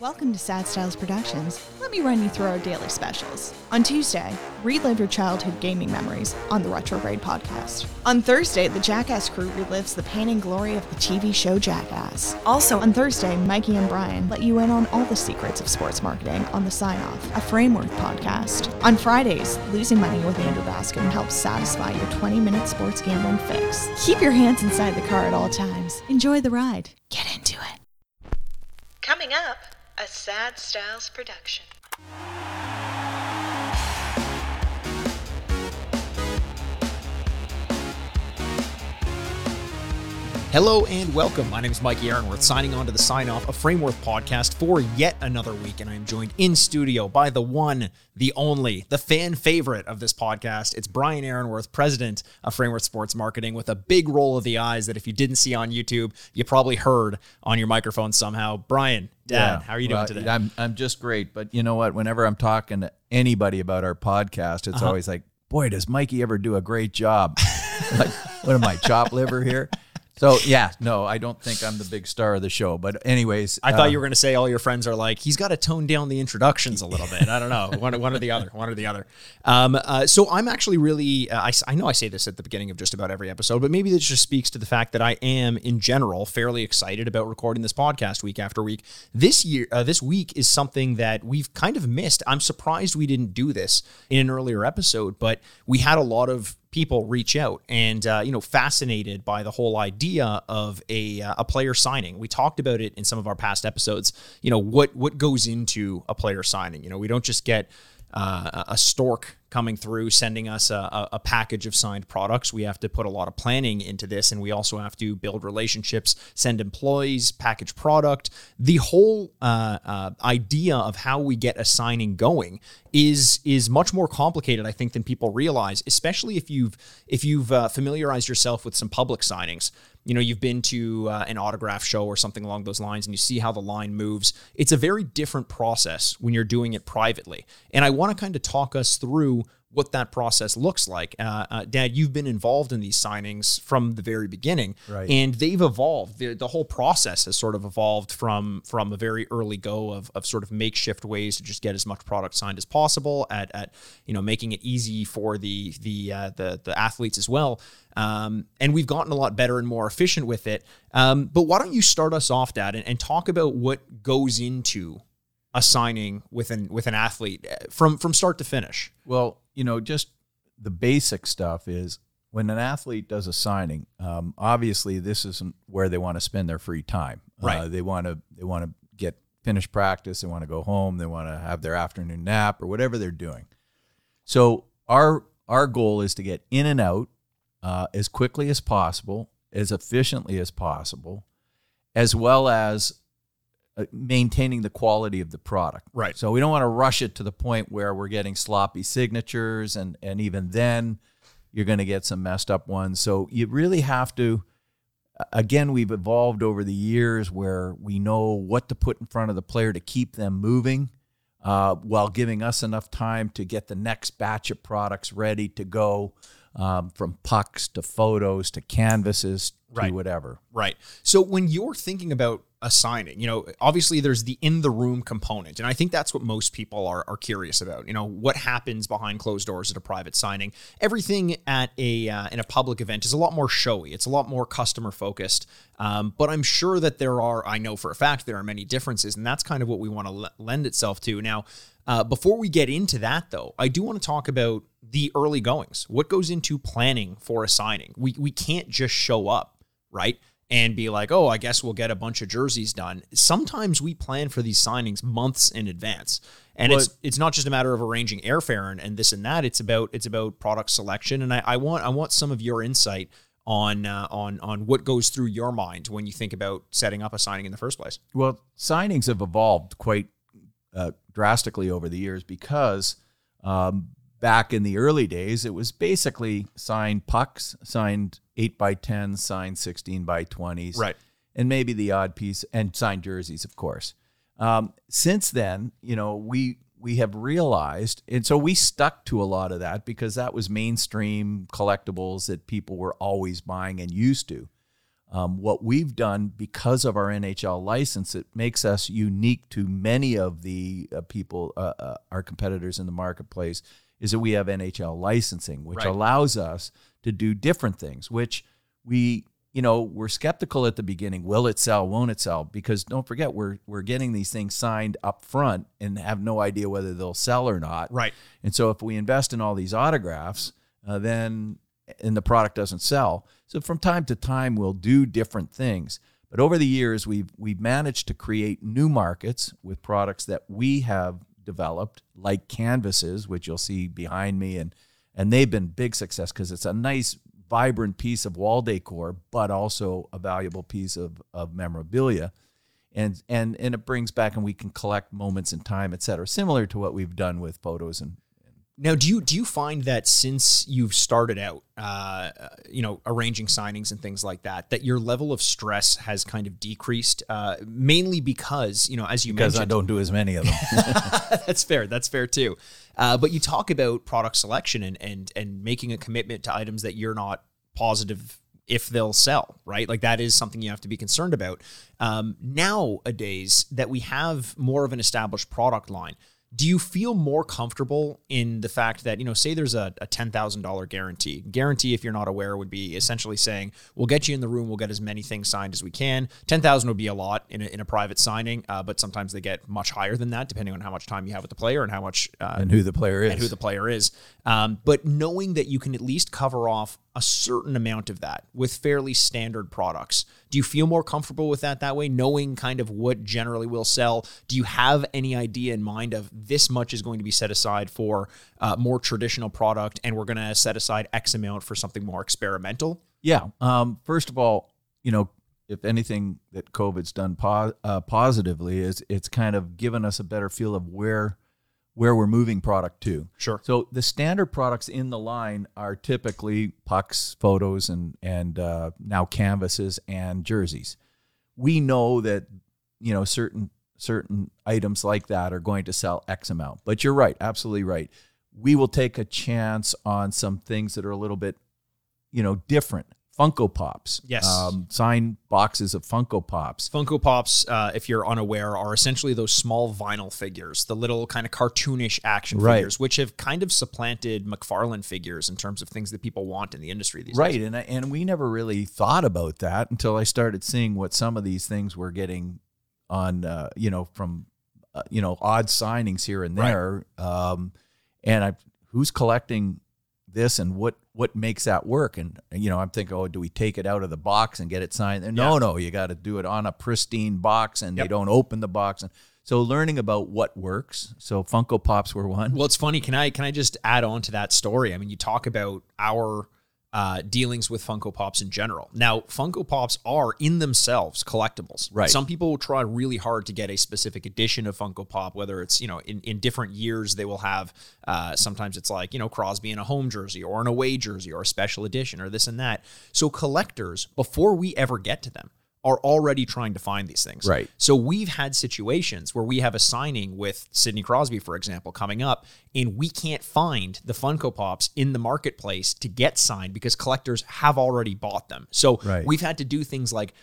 Welcome to Sad Styles Productions. Let me run you through our daily specials. On Tuesday, relive your childhood gaming memories on the Retrograde podcast. On Thursday, the Jackass crew relives the pain and glory of the TV show Jackass. Also on Thursday, Mikey and Brian let you in on all the secrets of sports marketing on the Sign Off, a Frameworth podcast. On Fridays, Losing Money with Andrew Baskin helps satisfy your 20 minute sports gambling fix. Keep your hands inside the car at all times. Enjoy the ride. Get into it. Coming up, a Sad Styles production. Hello and welcome. My name is Mikey Ehrenworth, signing on to the Sign Off, a Frameworth podcast for yet another week. And I am joined in studio by the one, the only, the fan favorite of this podcast. It's Brian Ehrenworth, president of Frameworth Sports Marketing, with a big roll of the eyes that if you didn't see on YouTube, you probably heard on your microphone somehow. Brian, Dad, Yeah. how are you doing today? I'm I'm just great, but you know what? Whenever I'm talking to anybody about our podcast, it's Uh-huh. always like, "Boy, does Mikey ever do a great job?" like, what am I, chop liver here? So yeah, no, I don't think I'm the big star of the show. But anyways, I thought uh, you were going to say all your friends are like, he's got to tone down the introductions a little bit. I don't know, one, one or the other, one or the other. Um, uh, so I'm actually really, uh, I, I know I say this at the beginning of just about every episode, but maybe this just speaks to the fact that I am, in general, fairly excited about recording this podcast week after week. This year, uh, this week is something that we've kind of missed. I'm surprised we didn't do this in an earlier episode, but we had a lot of people reach out and uh, you know fascinated by the whole idea of a uh, a player signing. We talked about it in some of our past episodes. You know what what goes into a player signing. You know we don't just get uh, a stork coming through sending us a, a, package of signed products. We have to put a lot of planning into this, and we also have to build relationships, send employees, package product. The whole uh, uh, idea of how we get a signing going is is much more complicated, I think, than people realize. Especially if you've if you've uh, familiarized yourself with some public signings. You know, you've been to uh, an autograph show or something along those lines, and you see how the line moves. It's a very different process when you're doing it privately. And I want to kind of talk us through what that process looks like. Uh, uh, Dad, you've been involved in these signings from the very beginning, Right. and they've evolved. The, the whole process has sort of evolved from from a very early go of, of sort of makeshift ways to just get as much product signed as possible at, at you know making it easy for the the uh, the the athletes as well. Um, and we've gotten a lot better and more efficient with it. Um, but why don't you start us off, Dad, and, and talk about what goes into a signing with an with an athlete uh, from from start to finish? Well, you know, just the basic stuff is when an athlete does a signing. Um, obviously, this isn't where they want to spend their free time. Right. Uh, they want to they want to get finish practice. They want to go home. They want to have their afternoon nap or whatever they're doing. So our our goal is to get in and out uh, as quickly as possible, as efficiently as possible, as well as uh, maintaining the quality of the product. Right. So we don't want to rush it to the point where we're getting sloppy signatures, and and even then, you're going to get some messed up ones. So you really have to. Again, we've evolved over the years where we know what to put in front of the player to keep them moving, uh, while giving us enough time to get the next batch of products ready to go, um, from pucks to photos to canvases to Right. whatever. Right. So when you're thinking about a signing, you know, obviously there's the in the room component. And I think that's what most people are, are curious about. You know, what happens behind closed doors at a private signing. Everything at a uh, in a public event is a lot more showy. It's a lot more customer focused. Um, but I'm sure that there are, I know for a fact there are many differences, and that's kind of what we want to l- lend itself to. Now, uh, before we get into that, though, I do want to talk about the early goings. What goes into planning for a signing? We we can't just show up, right? And be like, oh, I guess we'll get a bunch of jerseys done. Sometimes we plan for these signings months in advance, and it's it's not just a matter of arranging airfare and, and this and that. It's about it's about product selection, and I, I want I want some of your insight on uh, on on what goes through your mind when you think about setting up a signing in the first place. Well, signings have evolved quite uh, drastically over the years because um, back in the early days, it was basically signed pucks, signed 8 by 10, signed 16 by 20s. Right. And maybe the odd piece, and signed jerseys, of course. Um, since then, you know, we we have realized, and so we stuck to a lot of that because that was mainstream collectibles that people were always buying and used to. Um, what we've done because of our NHL license, it makes us unique to many of the uh, people, uh, uh, our competitors in the marketplace, is that we have NHL licensing, which Right. allows us to do different things, which we, you know, we're skeptical at the beginning. Will it sell? Won't it sell? Because don't forget, we're we're getting these things signed up front and have no idea whether they'll sell or not. Right. And so if we invest in all these autographs, uh, then and the product doesn't sell. So from time to time we'll do different things. But over the years we've we've managed to create new markets with products that we have developed, like canvases, which you'll see behind me, and and they've been big success because it's a nice, vibrant piece of wall decor, but also a valuable piece of of memorabilia. And and and it brings back and we can collect moments in time et cetera similar to what we've done with photos and Now, do you do you find that since you've started out, uh, you know, arranging signings and things like that, that your level of stress has kind of decreased, uh, mainly because you know, as you mentioned, because I don't do as many of them that's fair. That's fair too. Uh, but you talk about product selection and and and making a commitment to items that you're not positive if they'll sell, right? Like that is something you have to be concerned about. Um, nowadays that we have more of an established product line, do you feel more comfortable in the fact that you know, say there's a, a ten thousand dollar guarantee? Guarantee, if you're not aware, would be essentially saying we'll get you in the room, we'll get as many things signed as we can. Ten thousand would be a lot in a, in a private signing, uh, but sometimes they get much higher than that, depending on how much time you have with the player and how much uh, and who the player is and who the player is. Um, but knowing that you can at least cover off a certain amount of that with fairly standard products, do you feel more comfortable with that that way? Knowing kind of what generally will sell, do you have any idea in mind of this much is going to be set aside for uh, more traditional product, and we're going to set aside X amount for something more experimental? yeah um, first of all you know if anything that covid's done po- uh, positively is it's kind of given us a better feel of where where we're moving product to Sure. So the standard products in the line are typically pucks, photos, and and uh, now canvases and jerseys. We know that you know certain certain items like that are going to sell X amount. But you're right, absolutely right. We will take a chance on some things that are a little bit, you know, different. Funko Pops, Yes. um, signed boxes of Funko Pops. Funko Pops, uh, if you're unaware, are essentially those small vinyl figures, the little kind of cartoonish action Right. figures, which have kind of supplanted McFarlane figures in terms of things that people want in the industry these right days. Right. And I, and we never really thought about that until I started seeing what some of these things were getting on uh, you know from uh, you know odd signings here and Right. there um, and I who's collecting this and what what makes that work and you know I'm thinking oh do we take it out of the box and get it signed and no Yeah. no you got to do it on a pristine box and Yep. they don't open the box and so learning about what works so Funko Pops were one Well, it's funny. Can I can I just add on to that story? I mean, you talk about our uh, dealings with Funko Pops in general. Now, Funko Pops are in themselves collectibles. Right. Some people will try really hard to get a specific edition of Funko Pop, whether it's you know in, in different years they will have. Uh, sometimes it's like you know Crosby in a home jersey or an away jersey or a special edition or this and that. So collectors, before we ever get to them, are already trying to find these things. Right. So we've had situations where we have a signing with Sidney Crosby, for example, coming up, and we can't find the Funko Pops in the marketplace to get signed because collectors have already bought them. So Right. we've had to do things like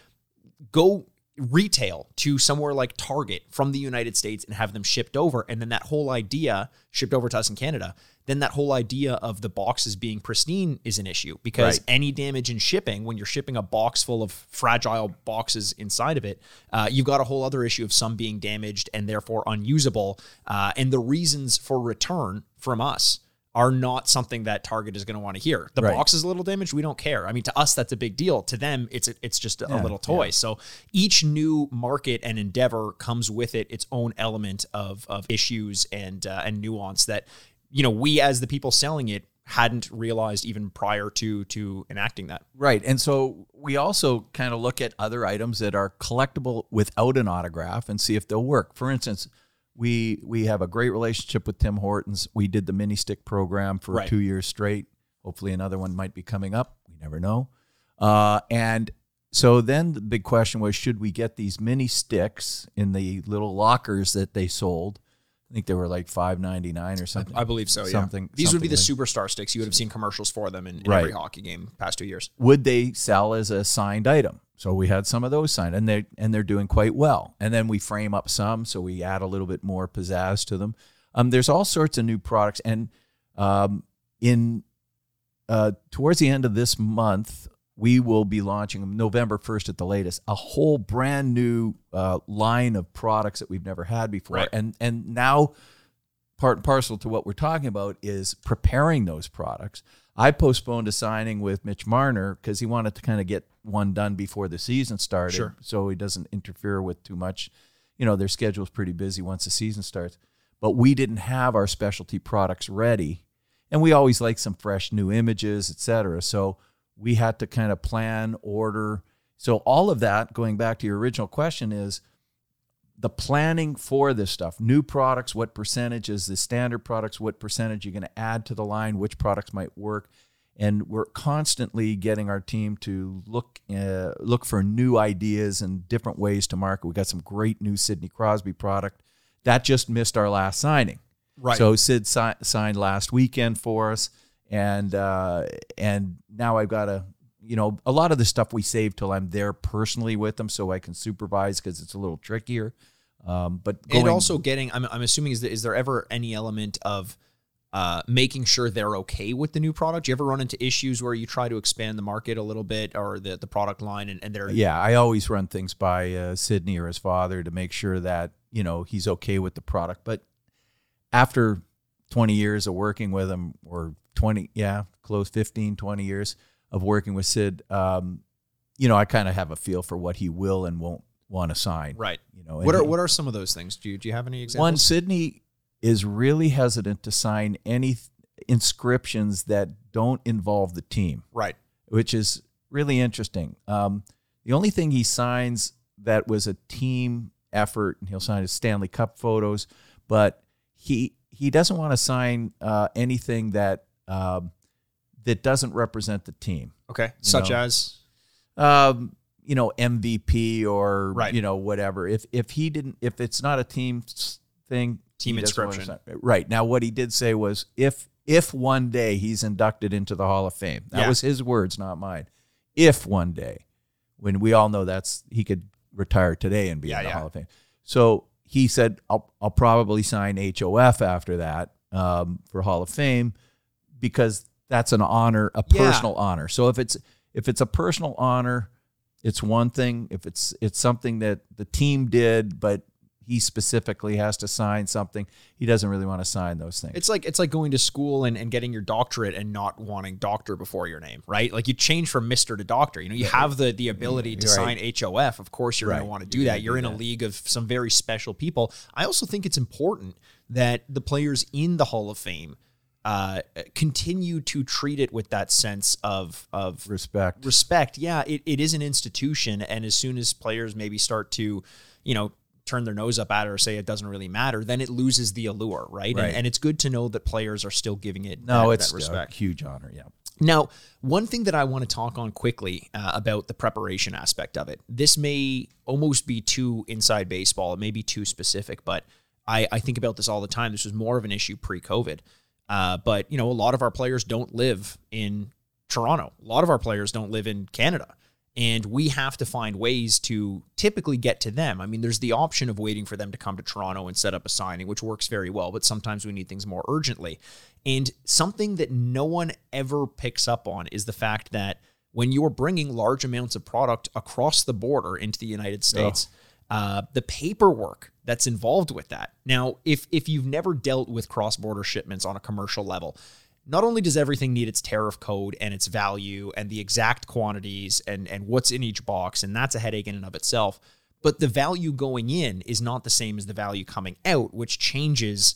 go retail to somewhere like Target from the United States and have them shipped over. And then that whole idea shipped over to us in Canada, then that whole idea of the boxes being pristine is an issue because Right. any damage in shipping, when you're shipping a box full of fragile boxes inside of it, uh, you've got a whole other issue of some being damaged and therefore unusable. Uh, and the reasons for return from us are not something that Target is going to want to hear. The Right. box is a little damaged. We don't care. I mean, to us, that's a big deal. To them, it's it's just a, a little toy. So each new market and endeavor comes with it its own element of of issues and uh, and nuance that you know we as the people selling it hadn't realized even prior to to enacting that. Right. And so we also kind of look at other items that are collectible without an autograph and see if they'll work. For instance, we we have a great relationship with Tim Hortons. We did the mini stick program for Right. two years straight. Hopefully another one might be coming up. We never know. Uh, and so then the big question was should we get these mini sticks in the little lockers that they sold? I think they were like five ninety nine or something. I believe so. Yeah. Something- These would be the something superstar sticks. You would have seen commercials for them in, in Right. every hockey game past two years. would they sell as a signed item? so we had some of those signed, and they and they're doing quite well. And then we frame up some, so we add a little bit more pizzazz to them. Um, there's all sorts of new products, and um, in uh, towards the end of this month, we will be launching November 1st at the latest a whole brand new uh, line of products that we've never had before. Right. And and now part and parcel to what we're talking about is preparing those products. I postponed a signing with Mitch Marner because he wanted to kind of get one done before the season started, Sure. so he doesn't interfere with too much. You know, their schedule's pretty busy once the season starts. But we didn't have our specialty products ready, and we always like some fresh new images, et cetera. So we had to kind of plan, order. So all of that, going back to your original question, is the planning for this stuff new products what percentage is the standard products what percentage you're going to add to the line which products might work and we're constantly getting our team to look uh, look for new ideas and different ways to market we got some great new sidney crosby product that just missed our last signing Right. so sid si- signed last weekend for us and uh, and now i've got to you know a lot of the stuff we save till i'm there personally with them so i can supervise because it's a little trickier um, but going, and also getting, I'm, I'm assuming, is there, is there ever any element of uh, making sure they're okay with the new product? Do you ever run into issues where you try to expand the market a little bit or the, the product line and, and they're, yeah i always run things by uh, sidney or his father to make sure that you know he's okay with the product but after 20 years of working with him or 20 yeah close 15 20 years of working with sid um, you know i kind of have a feel for what he will and won't want to sign right. you know What are, he- what are some of those things? Do you, do you have any examples? one sidney is really hesitant to sign any inscriptions that don't involve the team right. which is really interesting. Um, the only thing he signs that was a team effort, and he'll sign his Stanley Cup photos, but he he doesn't want to sign uh, anything that um, that doesn't represent the team. Okay. Such know, as, Um, you know, MVP or Right. you know whatever. If if he didn't, if it's not a team thing, Team inscription. sign- Right now, what he did say was if if one day he's inducted into the Hall of Fame, that Yeah. was his words, not mine. If one day, when we all know that's he could retire today and be Yeah, in the yeah. Hall of Fame. So he said, "I'll I'll probably sign HOF after that um, for Hall of Fame because that's an honor, a Yeah. personal honor. So if it's if it's a personal honor, it's one thing. If it's it's something that the team did, but he specifically has to sign something, he doesn't really want to sign those things. it's like, it's like going to school and, and getting your doctorate and not wanting doctor before your name, right? Like you change from Mr. to doctor. You know, you have the, the ability to Right. sign HOF. Of course, you're going to want to do You're that. You're do in a league of some very special people. I also think it's important that the players in the Hall of Fame uh, continue to treat it with that sense of of respect. respect. Yeah, it, it is an institution, and as soon as players maybe start to, you know, turn their nose up at it or say it doesn't really matter, then it loses the allure, right? Right. And, and it's good to know that players are still giving it no, that, it's that respect. a huge honor. Yeah. Now, one thing that I want to talk on quickly uh, about the preparation aspect of it. This may almost be too inside baseball. It may be too specific, but I, I think about this all the time. This was more of an issue pre-COVID. Uh, but you know, a lot of our players don't live in Toronto. A lot of our players don't live in Canada. And we have to find ways to typically get to them. I mean, there's the option of waiting for them to come to Toronto and set up a signing, which works very well, but sometimes we need things more urgently. And something that no one ever picks up on is the fact that when you're bringing large amounts of product across the border into the United States, uh, the paperwork that's involved with that. Now, if if you've never dealt with cross-border shipments on a commercial level, not only does everything need its tariff code and its value and the exact quantities and and what's in each box, and that's a headache in and of itself, but the value going in is not the same as the value coming out, which changes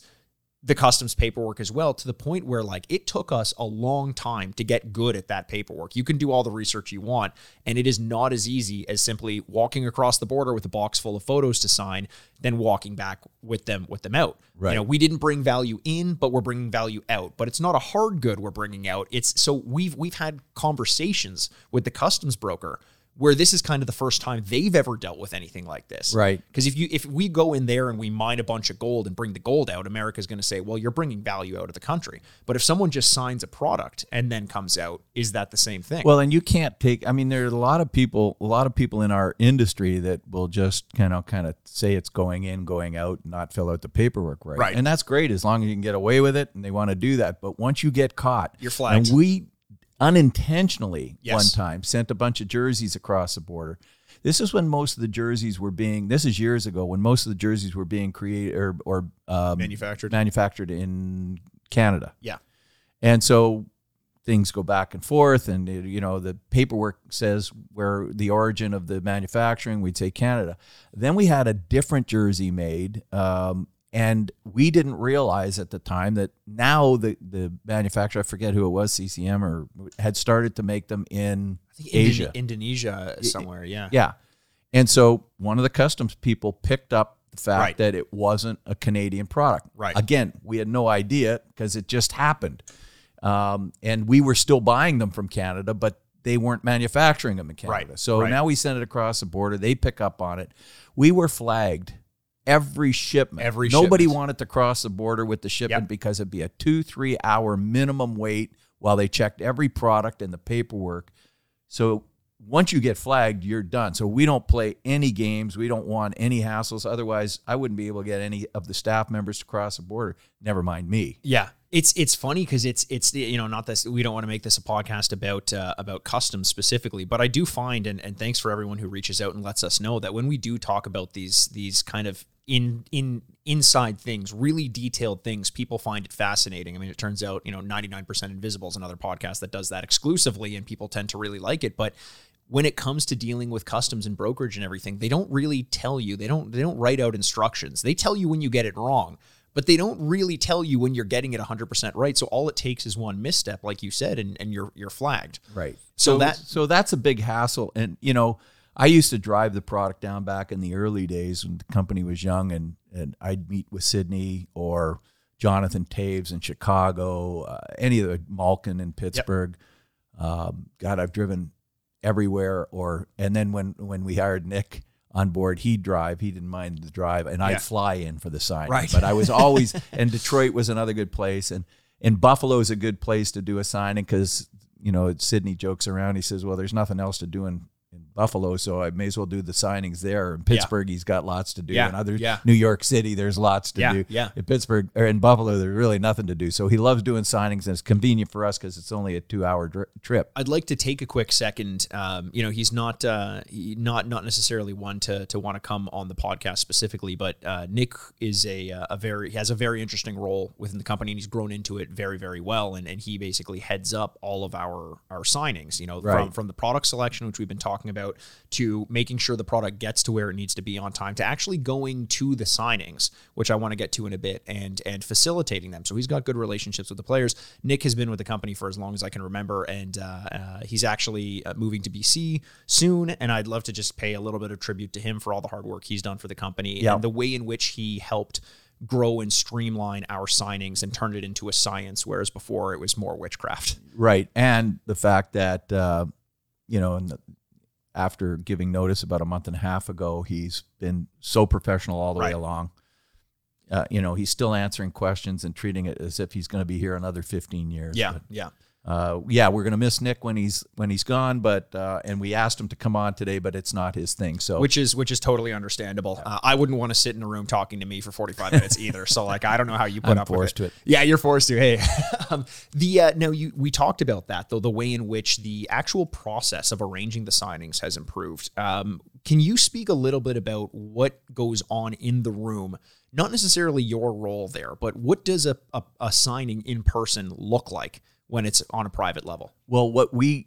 the customs paperwork as well to the point where like it took us a long time to get good at that paperwork. You can do all the research you want and it is not as easy as simply walking across the border with a box full of photos to sign then walking back with them with them out. Right. You know, we didn't bring value in but we're bringing value out, but it's not a hard good we're bringing out. It's so we've we've had conversations with the customs broker where this is kind of the first time they've ever dealt with anything like this. Right. Because if you if we go in there and we mine a bunch of gold and bring the gold out, America's going to say, "Well, you're bringing value out of the country." But if someone just signs a product and then comes out, is that the same thing? Well, and you can't take. I mean, there are a lot of people, a lot of people in our industry that will just kind of, kind of say it's going in, going out, not fill out the paperwork right. Right. And that's great as long as you can get away with it, and they want to do that. But once you get caught, You're flagged. And we unintentionally Yes. one time sent a bunch of jerseys across the border. This is when most of the jerseys were being. This is years ago when most of the jerseys were being created or, or um, Manufactured. manufactured in Canada. yeah. And so things go back and forth, and it- you know the paperwork says where the origin of the manufacturing. We'd say Canada. Then we had a different jersey made, um, and we didn't realize at the time that now the the manufacturer, I forget who it was, CCM or had started to make them in I think Asia. Indone- Indonesia somewhere. Yeah. Yeah. And so one of the customs people picked up the fact Right. that it wasn't a Canadian product. Right. Again, we had no idea because it just happened. Um, and we were still buying them from Canada, but they weren't manufacturing them in Canada. Right. So Right. now we send it across the border. They pick up on it. We were flagged every shipment. Every Nobody shipment. wanted to cross the border with the shipment Yep. because it'd be a two, three hour minimum wait while they checked every product and the paperwork. So once you get flagged, you're done. So we don't play any games. We don't want any hassles. Otherwise, I wouldn't be able to get any of the staff members to cross the border. Never mind me. Yeah, it's it's funny because it's it's you know not this we don't want to make this a podcast about uh, about customs specifically, but I do find and and thanks for everyone who reaches out and lets us know that when we do talk about these these kind of in in inside things, really detailed things, people find it fascinating. I mean, it turns out you know ninety nine percent Invisible is another podcast that does that exclusively, and people tend to really like it, but when it comes to dealing with customs and brokerage and everything, they don't really tell you. They don't they don't write out instructions. They tell you when you get it wrong, but they don't really tell you when you're getting it 100% right. So all it takes is one misstep like you said and, and you're you're flagged. Right. So So, that- that so that's a big hassle. And you know, I used to drive the product down back in the early days when the company was young, and and I'd meet with Sidney or Jonathan Toews in Chicago, uh, any of the Malkin in Pittsburgh. Um, God, I've driven everywhere. Or and then when when we hired Nick on board, he'd drive. He didn't mind the drive, and Yeah. I'd fly in for the signing. Right. But I was always and Detroit was another good place, and and Buffalo is a good place to do a signing because you know Sidney jokes around. He says, "Well, there's nothing else to do in." Buffalo, so I may as well do the signings there. In Pittsburgh, he's got lots to do. Yeah, In other yeah. New York City, there's lots to Yeah, do. yeah. In Pittsburgh or in Buffalo, there's really nothing to do. So he loves doing signings, and it's convenient for us because it's only a two-hour dri- trip. I'd like to take a quick second. Um, you know, he's not uh, he- not not necessarily one to to want to come on the podcast specifically, but uh, Nick is a uh, a very he has a very interesting role within the company, and he's grown into it very very well. And and he basically heads up all of our our signings. You know, from from the product selection, which we've been talking about, to making sure the product gets to where it needs to be on time, to actually going to the signings, which I want to get to in a bit, and and facilitating them. So he's got good relationships with the players. Nick has been with the company for as long as I can remember, and uh, uh, he's actually uh, moving to BC soon. And I'd love to just pay a little bit of tribute to him for all the hard work he's done for the company Yeah. and the way in which he helped grow and streamline our signings and turn it into a science, whereas before it was more witchcraft. Right, and the fact that uh, you know, in the, after giving notice about a month and a half ago, he's been so professional all the Right. way along. Uh, you know, he's still answering questions and treating it as if he's going to be here another 15 years. Yeah, But, yeah. Uh, yeah, we're going to miss Nick when he's when he's gone, but uh, and we asked him to come on today, but it's not his thing. So which is which is totally understandable. Uh, I wouldn't want to sit in a room talking to me for 45 minutes either. So like I don't know how you put I'm up forced with to it. Yeah, you're forced to. Hey, um, the uh, no, you we talked about that though. The way in which the actual process of arranging the signings has improved. Um, can you speak a little bit about what goes on in the room? Not necessarily your role there, but what does a, a, a signing in person look like when it's on a private level? Well, what we,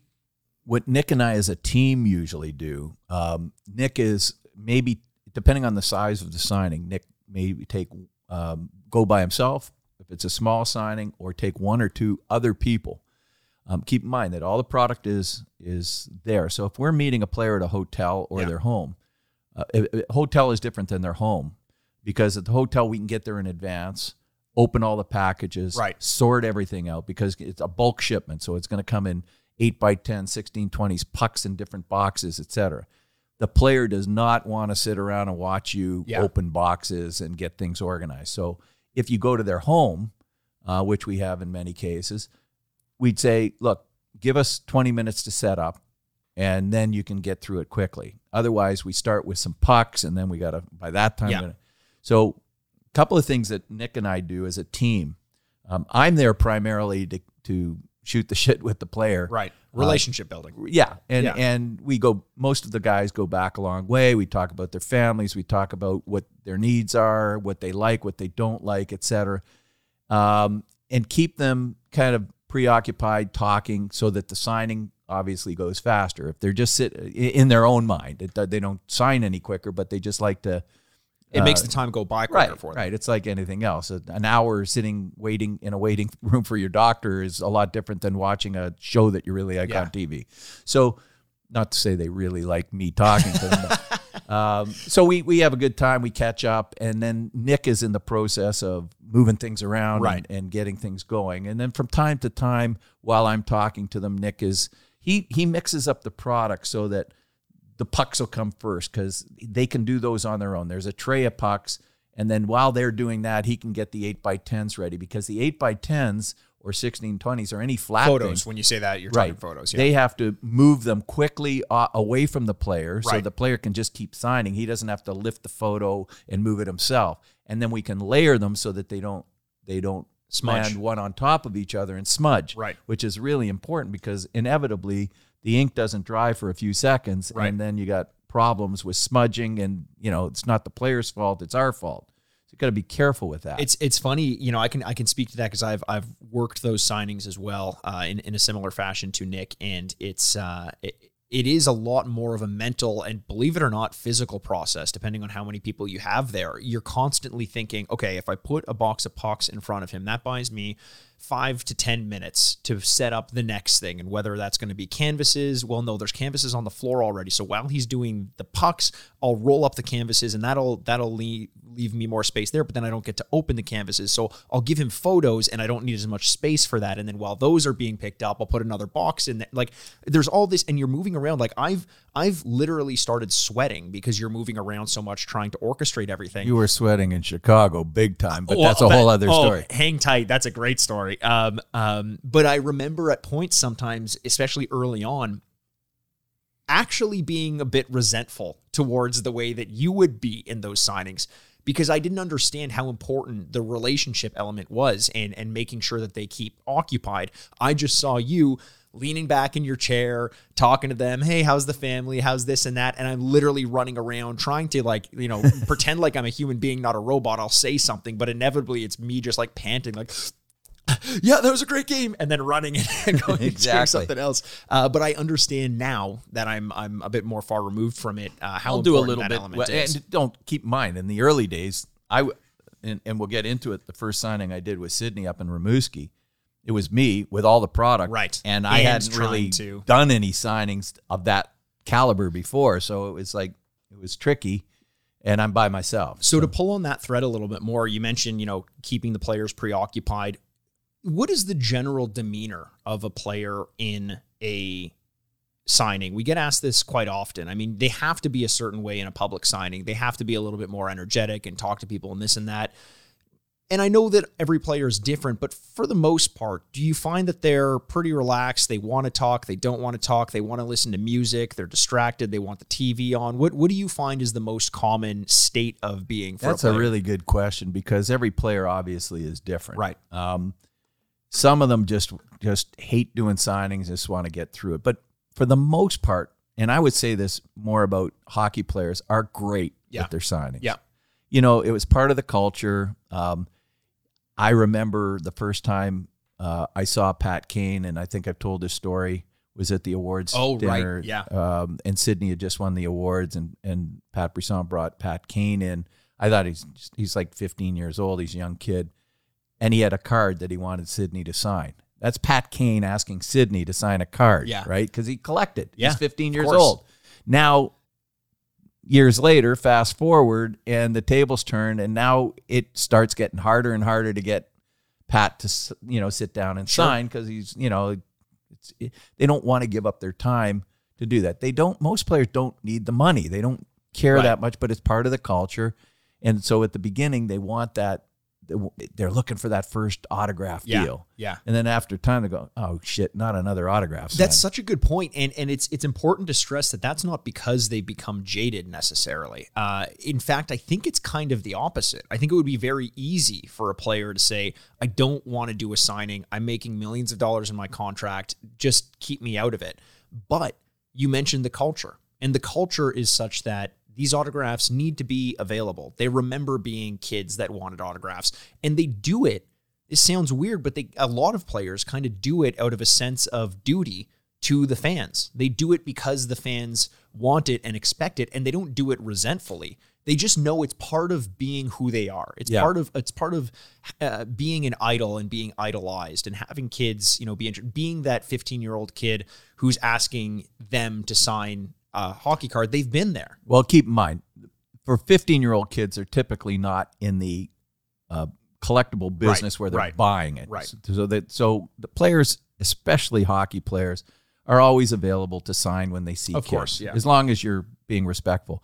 what Nick and I as a team usually do, um, Nick is maybe depending on the size of the signing, Nick maybe take um, go by himself if it's a small signing, or take one or two other people. Um, keep in mind that all the product is is there. So if we're meeting a player at a hotel or Yeah. their home, uh, hotel is different than their home because at the hotel we can get there in advance, open all the packages, Right. sort everything out because it's a bulk shipment, so it's going to come in 8 by 10, 16, 20s, pucks in different boxes, etc. The player does not want to sit around and watch you Yeah. open boxes and get things organized. So if you go to their home, uh, which we have in many cases, we'd say, look, give us 20 minutes to set up and then you can get through it quickly. Otherwise, we start with some pucks and then we got to, by that time, Yeah. so couple of things that Nick and I do as a team. Um, I'm there primarily to, to shoot the shit with the player. Right. Relationship building. Yeah, and Yeah. and we go. Most of the guys go back a long way. We talk about their families. We talk about what their needs are, what they like, what they don't like, etc. Um, and keep them kind of preoccupied talking so that the signing obviously goes faster. If they're just sit in their own mind, it, they don't sign any quicker, but they just like to It makes the time go by quicker Uh, right, for them. Right. It's like anything else. An hour sitting waiting in a waiting room for your doctor is a lot different than watching a show that you really like Yeah. on TV. So, not to say they really like me talking to them. but, um, so we we have a good time. We catch up, and then Nick is in the process of moving things around Right. and, and getting things going. And then from time to time, while I'm talking to them, Nick is he he mixes up the product so that the pucks will come first because they can do those on their own. There's a tray of pucks, and then while they're doing that, he can get the eight by tens ready because the eight by tens or sixteen twenties or any flat Photos. thing- When you say that, you're talking right? photos. Yeah. They have to move them quickly uh, away from the player, so Right. the player can just keep signing. He doesn't have to lift the photo and move it himself, and then we can layer them so that they don't they don't Smudge. land one on top of each other and smudge Right. which is really important because inevitably the ink doesn't dry for a few seconds Right. and then you got problems with smudging and you know it's not the player's fault it's our fault so you got to be careful with that It's it's funny, you know. I can I can speak to that because I've I've worked those signings as well uh, in in a similar fashion to Nick, and it's uh, it, it is a lot more of a mental and believe it or not physical process depending on how many people you have there. You're constantly thinking, okay, if I put a box of pucks in front of him, that buys me five to ten minutes to set up the next thing, and whether that's going to be canvases. Well, no, there's canvases on the floor already. So while he's doing the pucks, I'll roll up the canvases, and that'll that'll leave leave me more space there. But then I don't get to open the canvases, so I'll give him photos, and I don't need as much space for that. And then while those are being picked up, I'll put another box in there. Like there's all this, and you're moving around. Like I've I've literally started sweating because you're moving around so much trying to orchestrate everything. you were sweating in chicago big time but Well, that's a whole that- other oh, story Hang tight. That's a great story. Um, um, but I remember at points sometimes, especially early on, actually being a bit resentful towards the way that you would be in those signings because I didn't understand how important the relationship element was and and making sure that they keep occupied. I just saw you leaning back in your chair, talking to them, "Hey, how's the family? How's this and that?" And I'm literally running around trying to like, you know, pretend like I'm a human being, not a robot. I'll say something, but inevitably it's me just like panting like yeah, that was a great game, and then running and going Exactly. something else. Uh, but I understand now that I'm I'm a bit more far removed from it. Uh, how I'll do a little bit well, and don't keep in mind in the early days i w- and, and we'll get into it the first signing i did with sidney up in Rimouski, it was me with all the product Right. and i And hadn't really to- done any signings of that caliber before so it was like it was tricky and i'm by myself So to pull on that thread a little bit more, you mentioned, you know, keeping the players preoccupied. What is the general demeanor of a player in a signing? We get asked this quite often. I mean, they have to be a certain way in a public signing. They have to be a little bit more energetic and talk to people and this and that. And I know that every player is different, but for the most part, do you find that they're pretty relaxed? They want to talk, they don't want to talk, they want to listen to music, they're distracted, they want the TV on. What what do you find is the most common state of being for That's a a really good question because every player obviously is different. Right. Um, some of them just just hate doing signings, just want to get through it. But for the most part, and I would say this more about hockey players, are great Yeah. with their signings. Yeah. You know, it was part of the culture. Um, I remember the first time uh, I saw Pat Kane, and I think I've told this story. Was at the awards Oh, right. dinner, Yeah. Um, and Sidney had just won the awards, and and Pat Brisson brought Pat Kane in. I thought he's he's like 15 years old. He's a young kid, and he had a card that he wanted Sidney to sign. That's Pat Kane asking Sidney to sign a card, Yeah. right? Because he collected. Yeah, he's 15 years old. Now, years later, fast forward, and the tables turn, and now it starts getting harder and harder to get Pat to you know sit down and Sure. sign because he's you know It's it, they don't want to give up their time to do that. They don't. Most players don't need the money. They don't care Right. that much, but it's part of the culture. And so at the beginning, they want that. They're looking for that first autograph Yeah, deal. yeah. And then after time, they go, "Oh shit, not another autograph." That's such a good point, and and it's it's important to stress that that's not because they become jaded necessarily. Uh, in fact, I think it's kind of the opposite. I think it would be very easy for a player to say, "I don't want to do a signing. I'm making millions of dollars in my contract. Just keep me out of it." But you mentioned the culture, and the culture is such that these autographs need to be available. They remember being kids that wanted autographs, and they do it this sounds weird, but they a lot of players kind of do it out of a sense of duty to the fans. They do it because the fans want it and expect it, and they don't do it resentfully. They just know it's part of being who they are. It's Yeah. part of it's part of uh, being an idol and being idolized and having kids, you know, be being that 15 year old kid who's asking them to sign a hockey card. They've been there. Well, keep in mind, for 15 year old kids, they're typically not in the uh, collectible business where they're right, buying it. right. So that so the players, especially hockey players, are always available to sign when they see Of kids, course, yeah. as long as you're being respectful.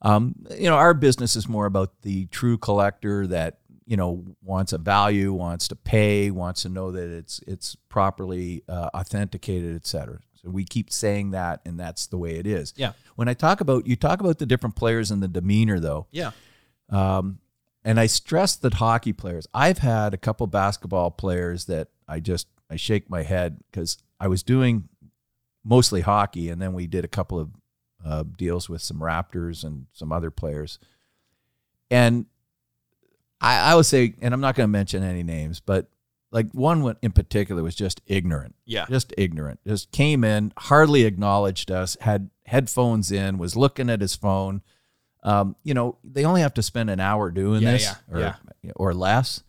Um, you know, our business is more about the true collector that you know wants a value, wants to pay, wants to know that it's it's properly uh, authenticated, et cetera. So we keep saying that, and that's the way it is. Yeah. When I talk about you talk about the different players and the demeanor, though, Yeah. um, and I stress that hockey players. I've had a couple basketball players that I just I shake my head because I was doing mostly hockey, and then we did a couple of uh, deals with some Raptors and some other players, and I, I would say, and I'm not going to mention any names, but like one in particular was just ignorant Yeah. just ignorant. Just came in, hardly acknowledged us, had headphones in, was looking at his phone. Um, you know, they only have to spend an hour doing Yeah, this yeah, or, yeah. or less.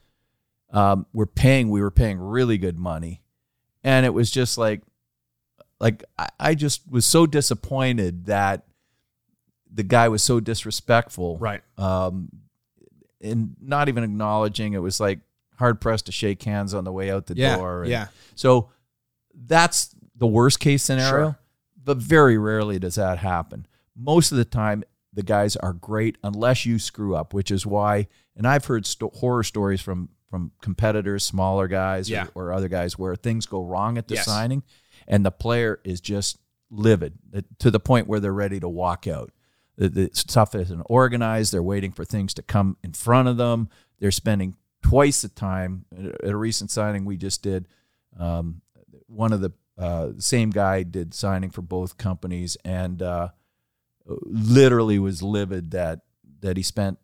Um, we're paying, we were paying really good money. And it was just like, like I, I just was so disappointed that the guy was so disrespectful Right. um, and not even acknowledging. It was like hard pressed to shake hands on the way out the Yeah, door. and yeah. So that's the worst case scenario, Sure. but very rarely does that happen. Most of the time, the guys are great unless you screw up, which is why. And I've heard horror stories from from competitors, smaller guys, Yeah. or, or other guys where things go wrong at the Yes. signing, and the player is just livid uh, to the point where they're ready to walk out. The, the stuff isn't organized. They're waiting for things to come in front of them. They're spending twice the time. At a recent signing we just did, um, one of the uh, same guy did signing for both companies and uh, literally was livid that that he spent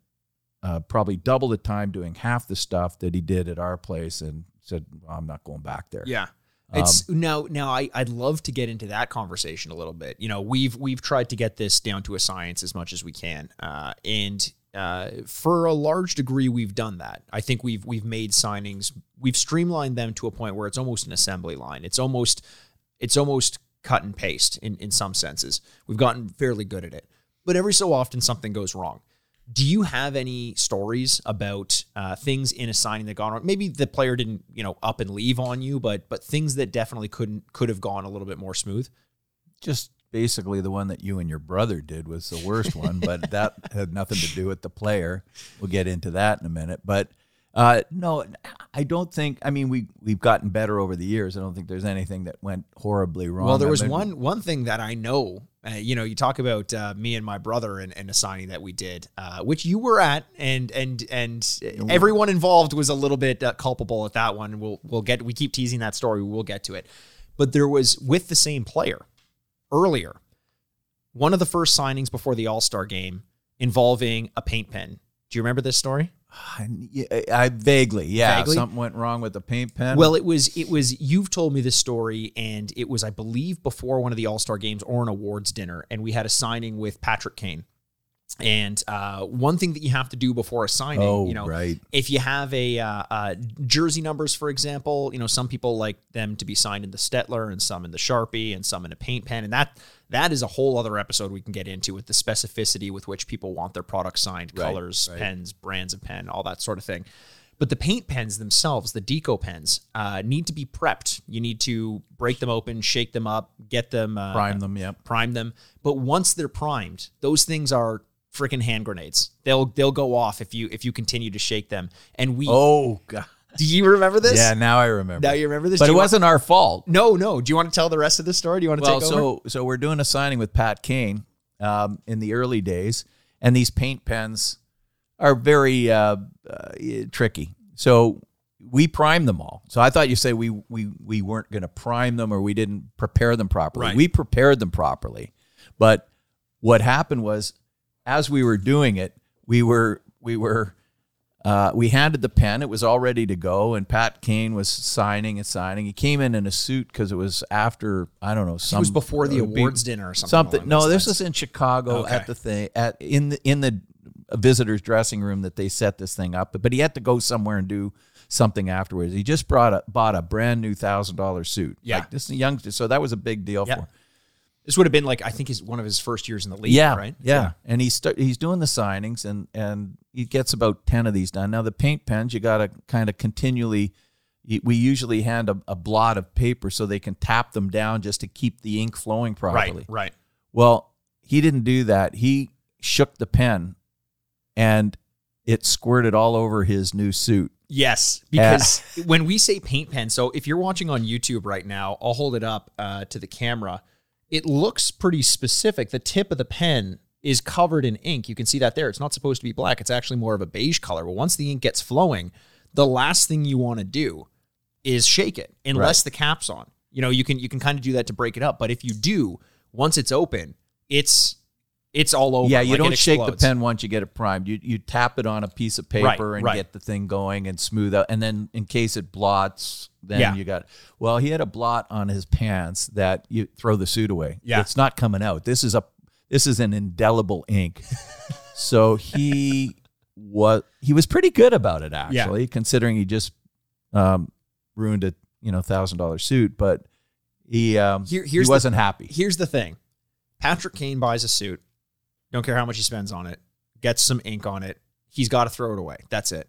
uh, probably double the time doing half the stuff that he did at our place and said I'm not going back there. Yeah. It's Um, now now I, I'd love to get into that conversation a little bit. You know, we've we've tried to get this down to a science as much as we can. Uh, and uh, for a large degree we've done that. I think we've we've made signings, we've streamlined them to a point where it's almost an assembly line. It's almost it's almost cut and paste in, in some senses. We've gotten fairly good at it. But every so often something goes wrong. Do you have any stories about uh, things in a signing that gone wrong? Maybe the player didn't, you know, up and leave on you, but but things that definitely couldn't could have gone a little bit more smooth. just basically the one that you and your brother did was the worst one, but that had nothing to do with the player. We'll get into that in a minute. But uh, no, I don't think. I mean, we we've gotten better over the years. I don't think there's anything that went horribly wrong. Well, there was one one thing that I know. Uh, you know, you talk about uh, me and my brother and, and a signing that we did, uh, which you were at, and and and everyone involved was a little bit uh, culpable at that one. We'll we'll get we keep teasing that story. We'll get to it, but there was with the same player earlier, one of the first signings before the All Star game involving a paint pen. Do you remember this story? I, I vaguely, yeah, Vaguely? something went wrong with the paint pen. Well, it was it was you've told me this story, and it was I believe before one of the All Star games or an awards dinner, and we had a signing with Patrick Kane. And uh, one thing that you have to do before a signing, Oh, you know, right. if you have a uh, uh, jersey numbers, for example, you know, some people like them to be signed in the Staedtler and some in the Sharpie and some in a paint pen, and that that is a whole other episode we can get into with the specificity with which people want their products signed, Right, colors, right. pens, brands of pen, all that sort of thing. But the paint pens themselves, the deco pens, uh, need to be prepped. You need to break them open, shake them up, get them uh, Prime them, yeah, prime them. But once they're primed, those things are freaking hand grenades. They'll they'll go off if you if you continue to shake them. And we Oh god. do you remember this? Yeah, now I remember. Now you remember this? But Do it wasn't our fault. No, no. Do you want to tell the rest of the story? Do you want to Well, take over? so so we're doing a signing with Pat Kane um, in the early days, and these paint pens are very uh, uh, tricky. So we prime them all. So I thought you say we we we weren't going to prime them or we didn't prepare them properly. Right. We prepared them properly, but what happened was, as we were doing it, we were we were uh, we handed the pen. It was all ready to go, and Pat Kane was signing and signing. He came in in a suit because it was after I don't know. Some, it was before the uh, be- awards dinner or something. something. No, this was in Chicago Okay. at the thing at in the in the visitors' dressing room that they set this thing up. But but he had to go somewhere and do something afterwards. He just brought a bought a brand new thousand dollar suit. Yeah. like this young. So that was a big deal for. him. This would have been like I think his one of his first years in the league. Yeah, right. Yeah, and he's st- he's doing the signings and and he gets about ten of these done. Now the paint pens, you got to kind of continually. We usually hand a, a blot of paper so they can tap them down just to keep the ink flowing properly. Right. Right. Well, he didn't do that. He shook the pen and it squirted all over his new suit. Yes, because when we say paint pen, so if you're watching on YouTube right now, I'll hold it up uh, to the camera. It looks pretty specific. The tip of the pen is covered in ink. You can see that there. It's not supposed to be black. It's actually more of a beige color. Well, once the ink gets flowing, the last thing you want to do is shake it unless the cap's on. You know, you can you can kind of do that to break it up, but if you do, once it's open, it's it's all over. yeah, you Like, don't shake the pen once you get it primed. You you tap it on a piece of paper Right, and right. get the thing going and smooth out. And then in case it blots, then Yeah. you got. Well, he had a blot on his pants that you throw the suit away. Yeah. it's not coming out. This is a this is an indelible ink. so he was he was pretty good about it actually, considering he just um, ruined a you know thousand dollar suit, but he um, Here- he here's the- wasn't happy. Here's the thing Patrick Kane buys a suit, don't care how much he spends on it, gets some ink on it. He's got to throw it away. That's it.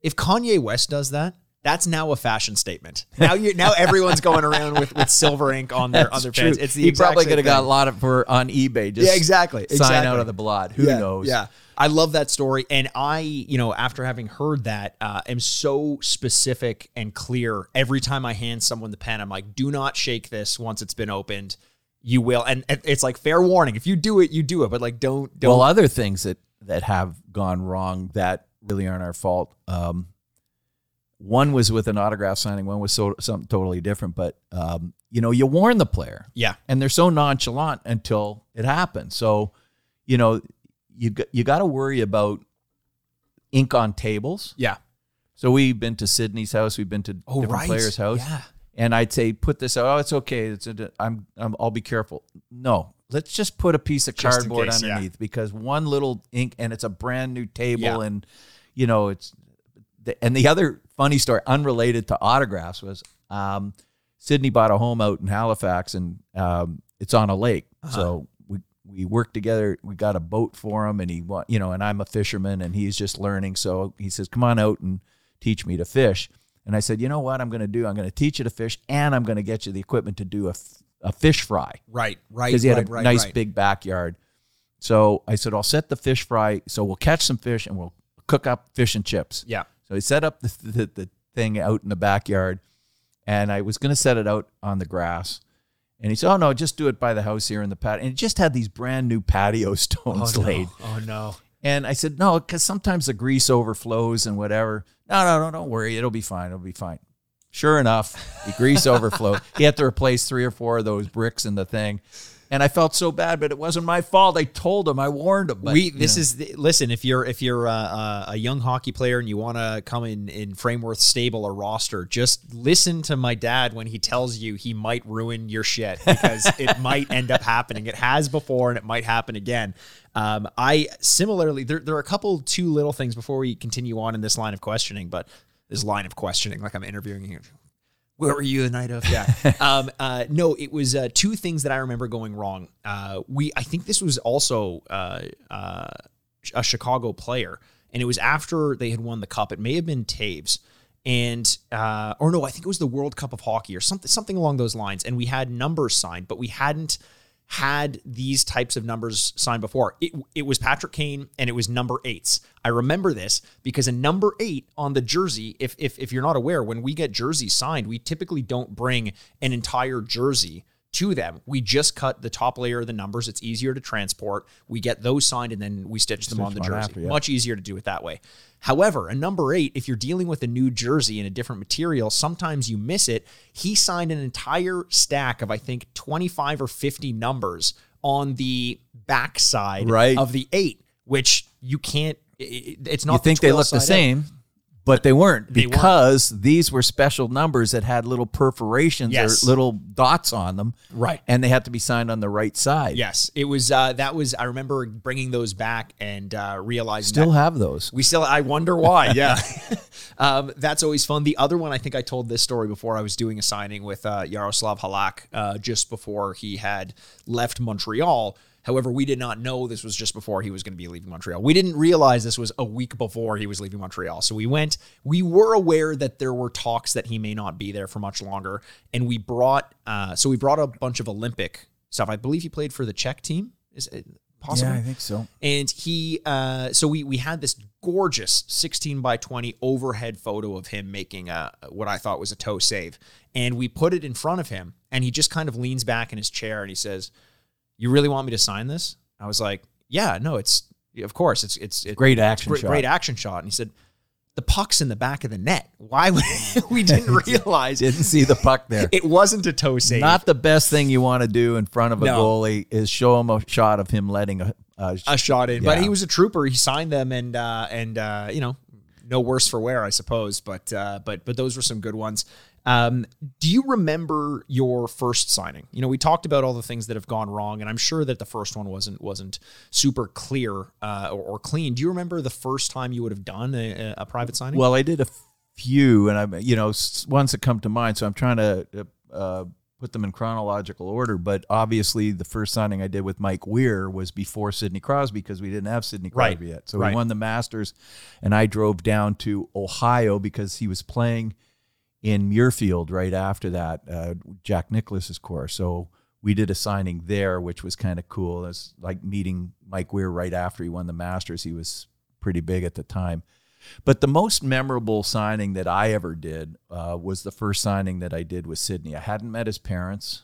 If Kanye West does that, that's now a fashion statement. Now you now everyone's going around with, with silver ink on their other pants. It's the he probably could have got a lot of for on eBay. Just Yeah, exactly. Sign exactly. out of the blood. Who yeah, knows? Yeah. I love that story. And I, you know, after having heard that, uh, am so specific and clear every time I hand someone the pen. I'm like, do not shake this once it's been opened. You will. And it's like fair warning. If you do it, you do it. But like, don't, don't. Well, other things that that have gone wrong that really aren't our fault. Um, one was with an autograph signing. One was so something totally different. But um, you know, you warn the player, yeah. and they're so nonchalant until it happens. So, you know, you got, you got to worry about ink on tables. Yeah. So we've been to Sidney's house. We've been to Oh, different right. players' house. Yeah. And I'd say, put this out. Oh, it's okay. It's a, I'm, I'm, I'll be careful. No, let's just put a piece of cardboard case, yeah. underneath because one little ink and it's a brand new table Yeah. and, you know, it's, the, and the other funny story unrelated to autographs was, um, Sidney bought a home out in Halifax and, um, it's on a lake. Uh-huh. So we, we worked together. We got a boat for him and he, you know, and I'm a fisherman and he's just learning. So he says, come on out and teach me to fish. And I said, you know what I'm going to do? I'm going to teach you to fish and I'm going to get you the equipment to do a, f- a fish fry Right. Right. because he had right, a right, nice right. big backyard. So I said, I'll set the fish fry. So we'll catch some fish and we'll cook up fish and chips. Yeah. So he set up the, the, the thing out in the backyard and I was going to set it out on the grass. And he said, oh, no, just do it by the house here in the patio. And it just had these brand new patio stones oh, laid. Oh, no. And I said, no, because sometimes the grease overflows and whatever. No, no, no, don't worry. It'll be fine. It'll be fine. Sure enough, the grease overflowed. He had to replace three or four of those bricks in the thing. And I felt so bad, but it wasn't my fault. I told him, I warned him. But, we this know. is the, listen if you're if you're uh, uh, a young hockey player and you want to come in in Frameworth stable or roster just listen to my dad when he tells you he might ruin your shit because it might end up happening it has before and it might happen again um, I similarly there, there are a couple two little things before we continue on in this line of questioning but this line of questioning like I'm interviewing you where were you the night of? Yeah. um, uh, no, it was uh, two things that I remember going wrong. Uh, we, I think this was also uh, uh, a Chicago player, and it was after they had won the cup. It may have been Toews. And uh, or no, I think it was the World Cup of Hockey or something something along those lines. And we had numbers signed, but we hadn't had these types of numbers signed before. It, it was Patrick Kane and it was number eights. I remember this because a number eight on the jersey, if, if, if you're not aware, when we get jerseys signed, we typically don't bring an entire jersey to them. We just cut the top layer of the numbers. It's easier to transport. We get those signed and then we stitch them on the jersey. after, yeah. Much easier to do it that way. However, a number eight, if you're dealing with a new jersey in a different material, sometimes you miss it. He signed an entire stack of, I think, 25 or 50 numbers on the backside Right. of the eight, which you can't, it's not you think the they look the same? But they weren't They weren't. because these were special numbers that had little perforations Yes. or little dots on them, Right. And they had to be signed on the right side. Yes, it was. Uh, that was. I remember bringing those back and uh, realizing still have those. we still. I wonder why. Yeah, um, that's always fun. The other one, I think I told this story before. I was doing a signing with uh, Yaroslav Halak uh, just before he had left Montreal. However, we did not know this was just before he was going to be leaving Montreal. We didn't realize this was a week before he was leaving Montreal. So we went, we were aware that there were talks that he may not be there for much longer. And we brought, uh, so we brought a bunch of Olympic stuff. I believe he played for the Czech team. Is it possible? Yeah, I think so. And he, uh, so we we had this gorgeous 16 by 20 overhead photo of him making a what I thought was a toe save, and we put it in front of him, and he just kind of leans back in his chair and he says, "You really want me to sign this?" I was like, "Yeah, no, it's of course it's it's, it's Great action great, shot. great action shot." And he said, "The puck's in the back of the net. Why would we didn't realize Didn't see the puck there. it wasn't a toe save?" Not the best thing you want to do in front of a No. goalie is show him a shot of him letting a, a, a shot in. But he was a trooper. He signed them, and uh, and uh, you know, no worse for wear, I suppose. But uh, but but those were some good ones. Um, do you remember your first signing? You know, we talked about all the things that have gone wrong, and I'm sure that the first one wasn't wasn't super clear uh, or, or clean. Do you remember the first time you would have done a, a private signing? Well, I did a few, and I, you know, ones that come to mind. So I'm trying to uh, put them in chronological order. But obviously, the first signing I did with Mike Weir was before Sidney Crosby because we didn't have Sidney Right. Crosby yet. So Right. we won the Masters, and I drove down to Ohio because he was playing in Muirfield right after that, uh, Jack Nicklaus's course. So we did a signing there, which was kind of cool. It's like meeting Mike Weir right after he won the Masters. He was pretty big at the time. But the most memorable signing that I ever did uh, was the first signing that I did with Sidney. I hadn't met his parents.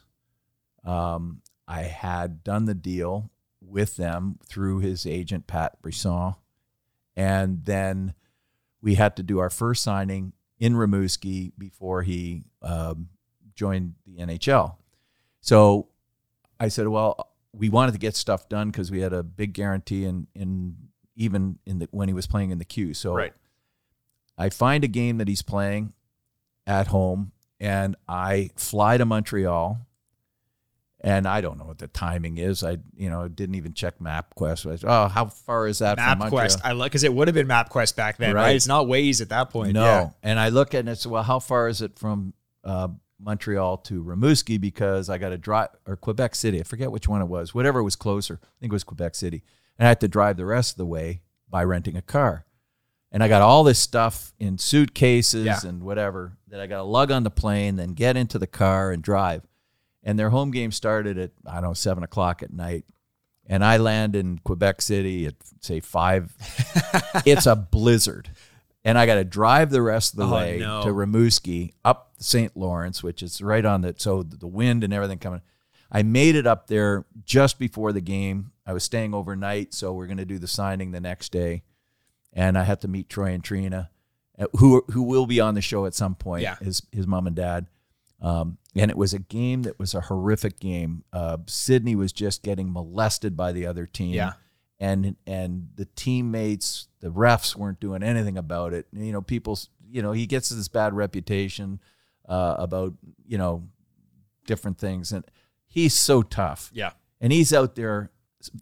Um, I had done the deal with them through his agent, Pat Brisson. And then we had to do our first signing in Rimouski before he um, joined the NHL. So I said, well, we wanted to get stuff done because we had a big guarantee in, in even in the when he was playing in the queue. So Right. I find a game that he's playing at home and I fly to Montreal. And I don't know what the timing is. I, you know, didn't even check MapQuest. I said, oh, how far is that? MapQuest. I like because it would have been MapQuest back then, right? Right. It's not Waze at that point. No. Yeah. And I look at it and I said, well, how far is it from uh, Montreal to Rimouski? Because I got to drive, or Quebec City. I forget which one it was. Whatever was closer. I think it was Quebec City. And I had to drive the rest of the way by renting a car. And I got all this stuff in suitcases Yeah. and whatever that I got to lug on the plane, then get into the car and drive. And their home game started at, I don't know, seven o'clock at night. And I land in Quebec City at, say, five. it's a blizzard. And I got to drive the rest of the Oh, way no. to Rimouski up St. Lawrence, which is right on the, so the wind and everything coming. I made it up there just before the game. I was staying overnight, so we're going to do the signing the next day. And I had to meet Troy and Trina, uh, who who will be on the show at some point. Yeah. His his mom and dad. Um, and it was a game that was a horrific game. Uh, Sidney was just getting molested by the other team. Yeah. And and the teammates, the refs weren't doing anything about it. You know, people. You know, he gets this bad reputation uh, about you know different things, and he's so tough Yeah. and he's out there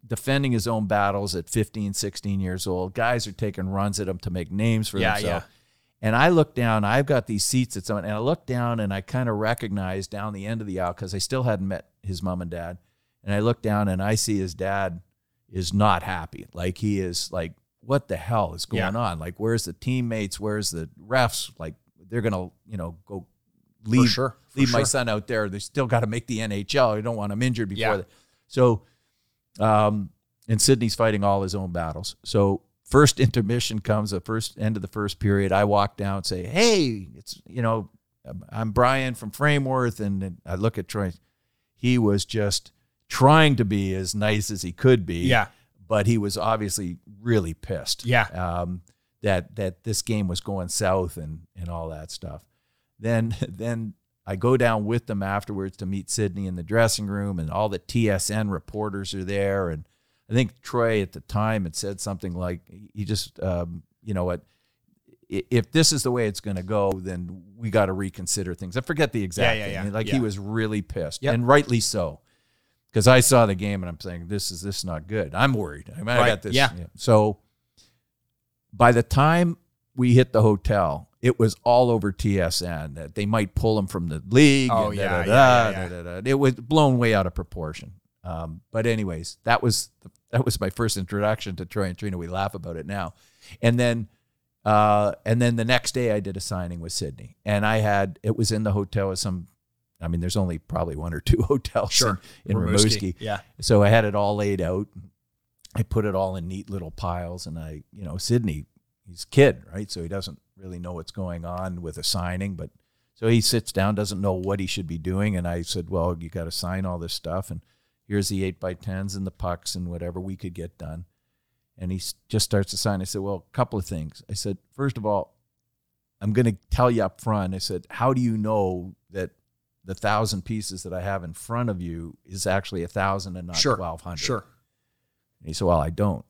defending his own battles at 15 16 years old guys are taking runs at him to make names for Yeah, themselves yeah. And i look down i've got these seats at someone and i look down and i kind of recognize down the end of the aisle because i still hadn't met his mom and dad and i look down and i see his dad is not happy like he is like what the hell is going Yeah. on? Like, where's the teammates? Where's the refs? Like, they're gonna, you know, go leave sure, leave my son out there. They still got to make the NHL. I don't want him injured before. Yeah. The, so, um, and Sidney's fighting all his own battles. So first intermission comes, the first end of the first period. I walk down and say, "Hey, it's you know, I'm- Brian from Frameworth," and, I look at Troy. He was just trying to be as nice as he could be. Yeah. but he was obviously really pissed. Yeah. um, that that this game was going south and and all that stuff. Then then I go down with them afterwards to meet Sidney in the dressing room, and all the TSN reporters are there. And I think Troy at the time had said something like, "He just, um, you know what." If this is the way it's going to go, then we got to reconsider things. I forget the exact Yeah, yeah, thing. yeah. Like Yeah. he was really pissed, Yep. and rightly so, because I saw the game and I'm saying this is this is not good. I'm worried. I mean, I got this. Yeah. So by the time we hit the hotel, it was all over TSN that they might pull him from the league. Oh, yeah, da, da, yeah, da, yeah, yeah. It was blown way out of proportion. Um, but anyways, that was that was my first introduction to Troy and Trina. We laugh about it now, and then uh, and then the next day I did a signing with Sidney, and I had it was in the hotel with some. I mean, there's only probably one or two hotels Sure. in, in Rimouski. Yeah. So I had it all laid out. I put it all in neat little piles, and I, you know, Sidney, he's a kid, right? So he doesn't really know what's going on with a signing, but so he sits down, doesn't know what he should be doing, and I said, "Well, you got to sign all this stuff, and here's the eight by tens and the pucks and whatever we could get done." And he just starts to sign. I said, "Well, a couple of things." I said, first of all, I'm going to tell you up front." I said, "How do you know that?" The thousand pieces that I have in front of you is actually a thousand and not Sure. twelve hundred. Sure. And he said, Well, I don't.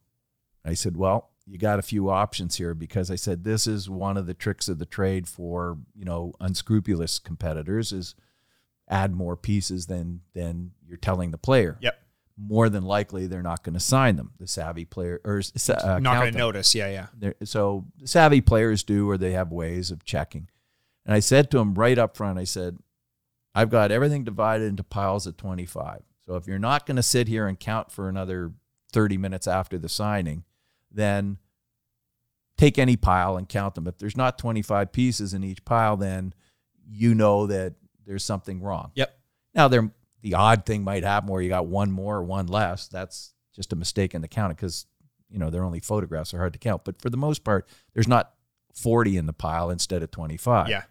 I said, Well, you got a few options here because I said this is one of the tricks of the trade for, you know, unscrupulous competitors is add more pieces than than you're telling the player. Yep. More than likely they're not going to sign them. The savvy player or uh, Not going to notice. Yeah. Yeah. They're- so savvy players do, or they have ways of checking. And I said to him right up front, I said, I've got everything divided into piles of 25. So if you're not going to sit here and count for another 30 minutes after the signing, then take any pile and count them. If there's not 25 pieces in each pile, then you know that there's something wrong. Yep. Now, there the odd thing might happen where you got one more or one less. That's just a mistake in the counting because you know they're only photographs; they're hard to count. But for the most part, there's not 40 in the pile instead of 25. Yeah.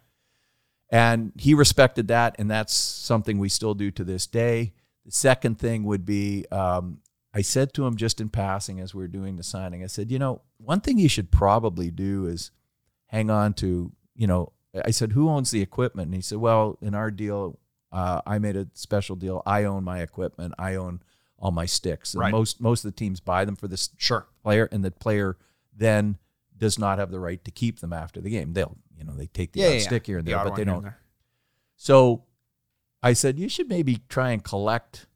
And he respected that, and that's something we still do to this day. The second thing would be um, I said to him just in passing as we were doing the signing, I said, you know, one thing you should probably do is hang on to, you know, I said, who owns the equipment? And he said, well, in our deal, uh, I made a special deal. I own my equipment. I own all my sticks. And Right. most most of the teams buy them for this Sure. player, and the player then does not have the right to keep them after the game. They'll, you know, they take the Yeah. yeah, stick here and The there, but they don't. So I said, you should maybe try and collect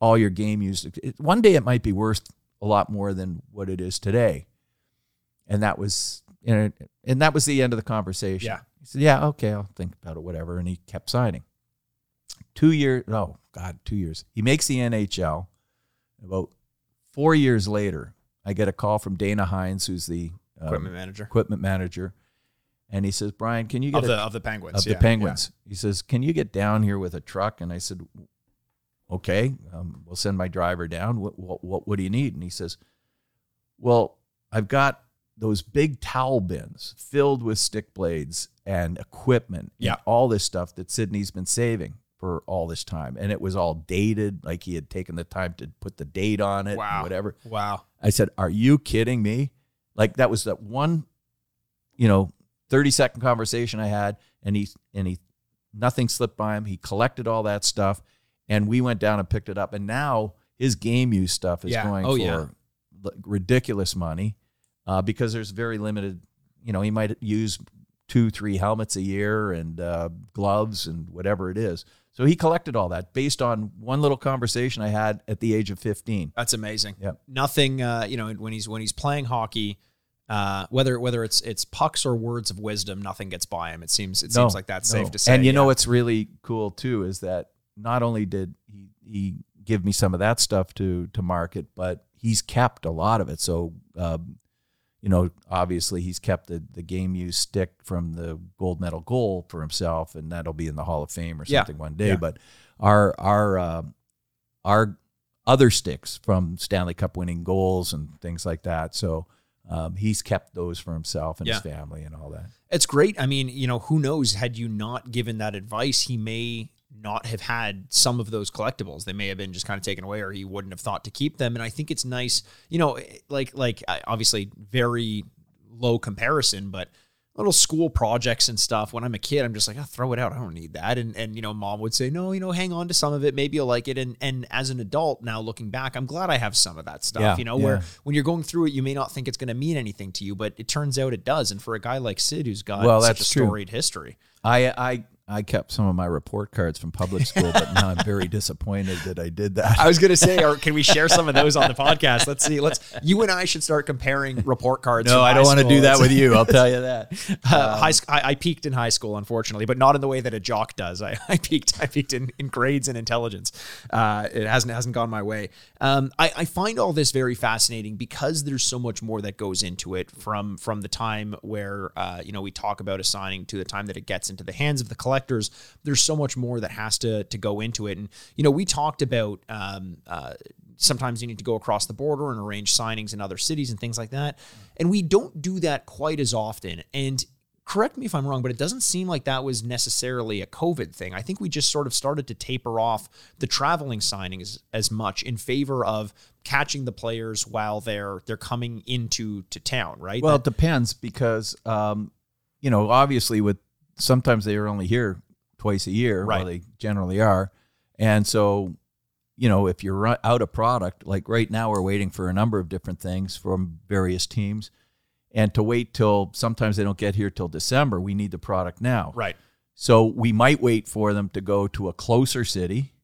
all your game used. One day it might be worth a lot more than what it is today. And that was, you know, and that was the end of the conversation. Yeah. He said, yeah, okay, I'll think about it, whatever. And he kept signing. Two years, oh God, two years. He makes the NHL. About four years later, I get a call from Dana Heinze, who's the um, Equipment manager equipment manager. And he says, Brian, can you get of a the of the Penguins. of yeah, the Penguins. He says, "Can you get down here with a truck?" And I said, "Okay, um, we'll send my driver down. What, what what what do you need?" And he says, "Well, I've got those big towel bins filled with stick blades and equipment, and Yeah. all this stuff that Sidney's been saving." For all this time, and it was all dated, like he had taken the time to put the date on it, Wow. whatever. Wow. I said, "Are you kidding me?" Like that was that one, you know, thirty second conversation I had, and he and he nothing slipped by him. He collected all that stuff, and we went down and picked it up. And now his game use stuff is Yeah. going Oh, for yeah. ridiculous money uh, because there's very limited. You know, he might use two, three helmets a year and uh, gloves and whatever it is. So he collected all that based on one little conversation I had at the age of fifteen. That's amazing. Yep. Nothing. Uh, you know, when he's when he's playing hockey, uh, whether whether it's it's pucks or words of wisdom, nothing gets by him. It seems it No, seems like that's no. safe to say. And you know what's really cool too is that not only did he he give me some of that stuff to to market, but he's kept a lot of it. So um, you know, obviously he's kept the the game used stick from the gold medal goal for himself, and that'll be in the Hall of Fame or Yeah. something one day. Yeah. But our our uh, our other sticks from Stanley Cup winning goals and things like that. So um, he's kept those for himself and his family and all that. It's great. I mean, you know, who knows? Had you not given that advice, he may not have had some of those collectibles. They may have been just kind of taken away, or he wouldn't have thought to keep them. And I think it's nice, you know, like like obviously very low comparison, but little school projects and stuff. When I'm a kid, I'm just like, oh, throw it out. I don't need that. And and you know, mom would say, no, you know, hang on to some of it. Maybe you'll like it. And and as an adult now, looking back, I'm glad I have some of that stuff. Yeah, you know, yeah. where when you're going through it, you may not think it's going to mean anything to you, but it turns out it does. And for a guy like Sid, who's got Well, such that's a true. storied history, I I I kept some of my report cards from public school, but now I'm very disappointed that I did that. I was going to say, or can we share some of those on the podcast? Let's see. Let's you and I should start comparing report cards. no, I don't want to do that with you. I'll tell you that. Uh, high, sc- I, I peaked in high school, unfortunately, but not in the way that a jock does. I, I peaked. I peaked in, in grades and intelligence. Uh, it hasn't hasn't gone my way. Um, I, I find all this very fascinating because there's so much more that goes into it from from the time where uh, you know we talk about assigning to the time that it gets into the hands of the collectors. There's so much more that has to to go into it, and you know we talked about. Um, uh, sometimes you need to go across the border and arrange signings in other cities and things like that. And we don't do that quite as often. And correct me if I'm wrong, but it doesn't seem like that was necessarily a COVID thing. I think we just sort of started to taper off the traveling signings as much in favor of catching the players while they're they're coming into to town, right? Well, That- it depends because, um, you know, obviously with sometimes they are only here twice a year. Right. Well, they generally are, and so, you know, if you're out of product, like right now, we're waiting for a number of different things from various teams, and to wait till sometimes they don't get here till December. We need the product now. right. So we might wait for them to go to a closer city.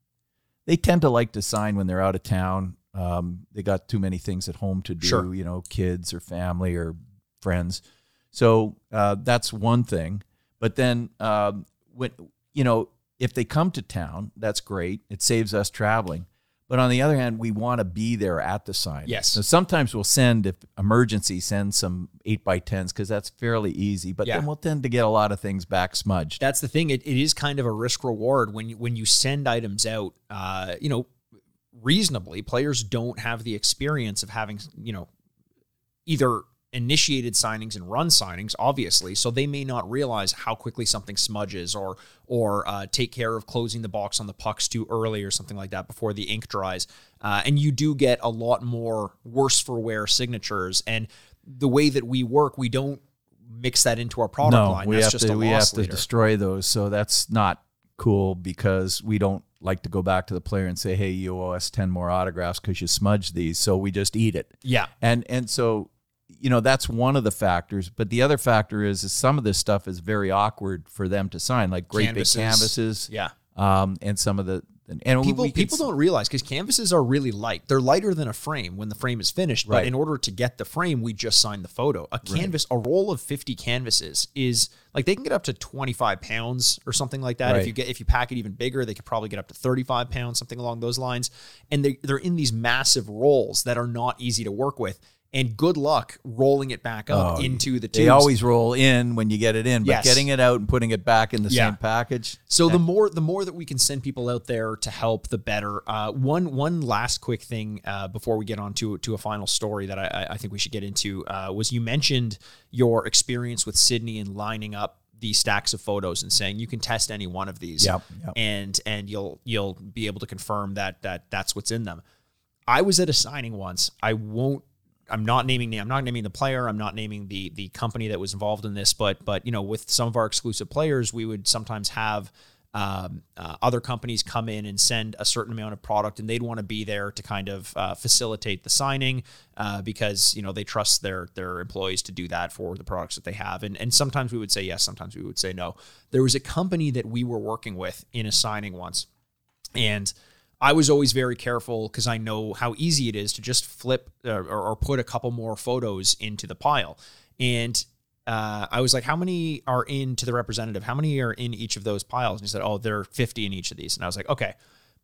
They tend to like to sign when they're out of town. Um, they got too many things at home to do, Sure. you know, kids or family or friends. So uh, that's one thing. But then um, when you know if they come to town, that's great. It saves us traveling. But on the other hand, we want to be there at the sign. Yes. So sometimes we'll send, if emergency, send some eight by tens because that's fairly easy. But Yeah. then we'll tend to get a lot of things back smudged. That's the thing. It, it is kind of a risk reward when you, when you send items out. Uh, you know, reasonably, players don't have the experience of having you know either initiated signings and run signings, obviously, so they may not realize how quickly something smudges or or uh, take care of closing the box on the pucks too early or something like that before the ink dries. Uh, and you do get a lot more worse for wear signatures. And the way that we work, we don't mix that into our product no, line. we That's have just to a we have loss to destroy those. So that's not cool because we don't like to go back to the player and say, "Hey, you owe us ten more autographs because you smudged these." So we just eat it. Yeah. and and so you know that's one of the factors. But the other factor is, is some of this stuff is very awkward for them to sign, like great Canvases. big canvases. Yeah. um, and some of the and People people don't realize because canvases are really light. They're lighter than a frame when the frame is finished. But in order to get the frame, we just sign the photo. A canvas, a roll of fifty canvases is like they can get up to twenty five pounds or something like that. If you get if you pack it even bigger, they could probably get up to thirty five pounds, something along those lines. And they they're in these massive rolls that are not easy to work with. And good luck rolling it back up Oh, into the tubes. They always roll in when you get it in, but Yes. getting it out and putting it back in the Yeah. same package. So the more the more that we can send people out there to help, the better. Uh, one one last quick thing uh, before we get on to to a final story that I, I- I think we should get into uh, was you mentioned your experience with Sidney and lining up these stacks of photos and saying you can test any one of these, Yep, yep. and and you'll you'll be able to confirm that that that's what's in them. I was at a signing once. I won't. I'm not naming. I'm not naming the player. I'm not naming the the company that was involved in this. But but you know, with some of our exclusive players, we would sometimes have um, uh, other companies come in and send a certain amount of product, and they'd want to be there to kind of uh, facilitate the signing uh, because you know they trust their their employees to do that for the products that they have. And and sometimes we would say yes, sometimes we would say no. There was a company that we were working with in a signing once, and I was always very careful because I know how easy it is to just flip uh, or, or put a couple more photos into the pile. And uh, I was like, how many are in to the representative? How many are in each of those piles? And he said, oh, there are 50 in each of these. And I was like, okay.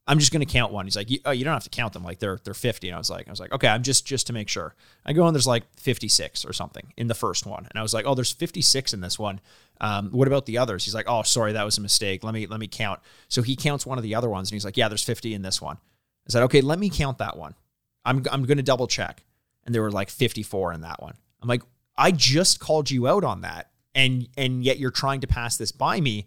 I'm just going to count one. He's like, oh, you don't have to count them. Like they're they're 50. And I was like, I was like, okay, I'm just just to make sure. I go and there's like 56 or something in the first one, and I was like, oh, there's 56 in this one. Um, what about the others? He's like, oh, sorry, that was a mistake. Let me let me count. So he counts one of the other ones, and he's like, yeah, there's 50 in this one. I said, okay, let me count that one. I'm I'm going to double check, and there were like 54 in that one. I'm like, I just called you out on that, and and yet you're trying to pass this by me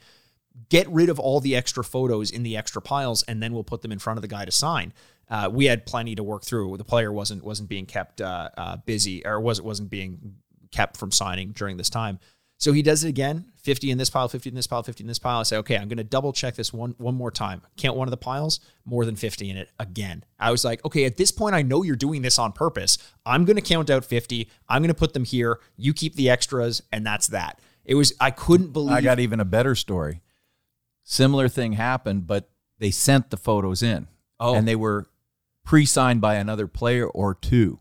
get rid of all the extra photos in the extra piles and then we'll put them in front of the guy to sign uh, we had plenty to work through the player wasn't wasn't being kept uh, uh, busy or was wasn't being kept from signing during this time so he does it again 50 in this pile 50 in this pile 50 in this pile i say okay i'm going to double check this one one more time count one of the piles more than 50 in it again i was like okay at this point i know you're doing this on purpose i'm going to count out 50 i'm going to put them here you keep the extras and that's that it was i couldn't believe I got even a better story. Similar thing happened, but they sent the photos in. Oh. And they were pre signed by another player or two.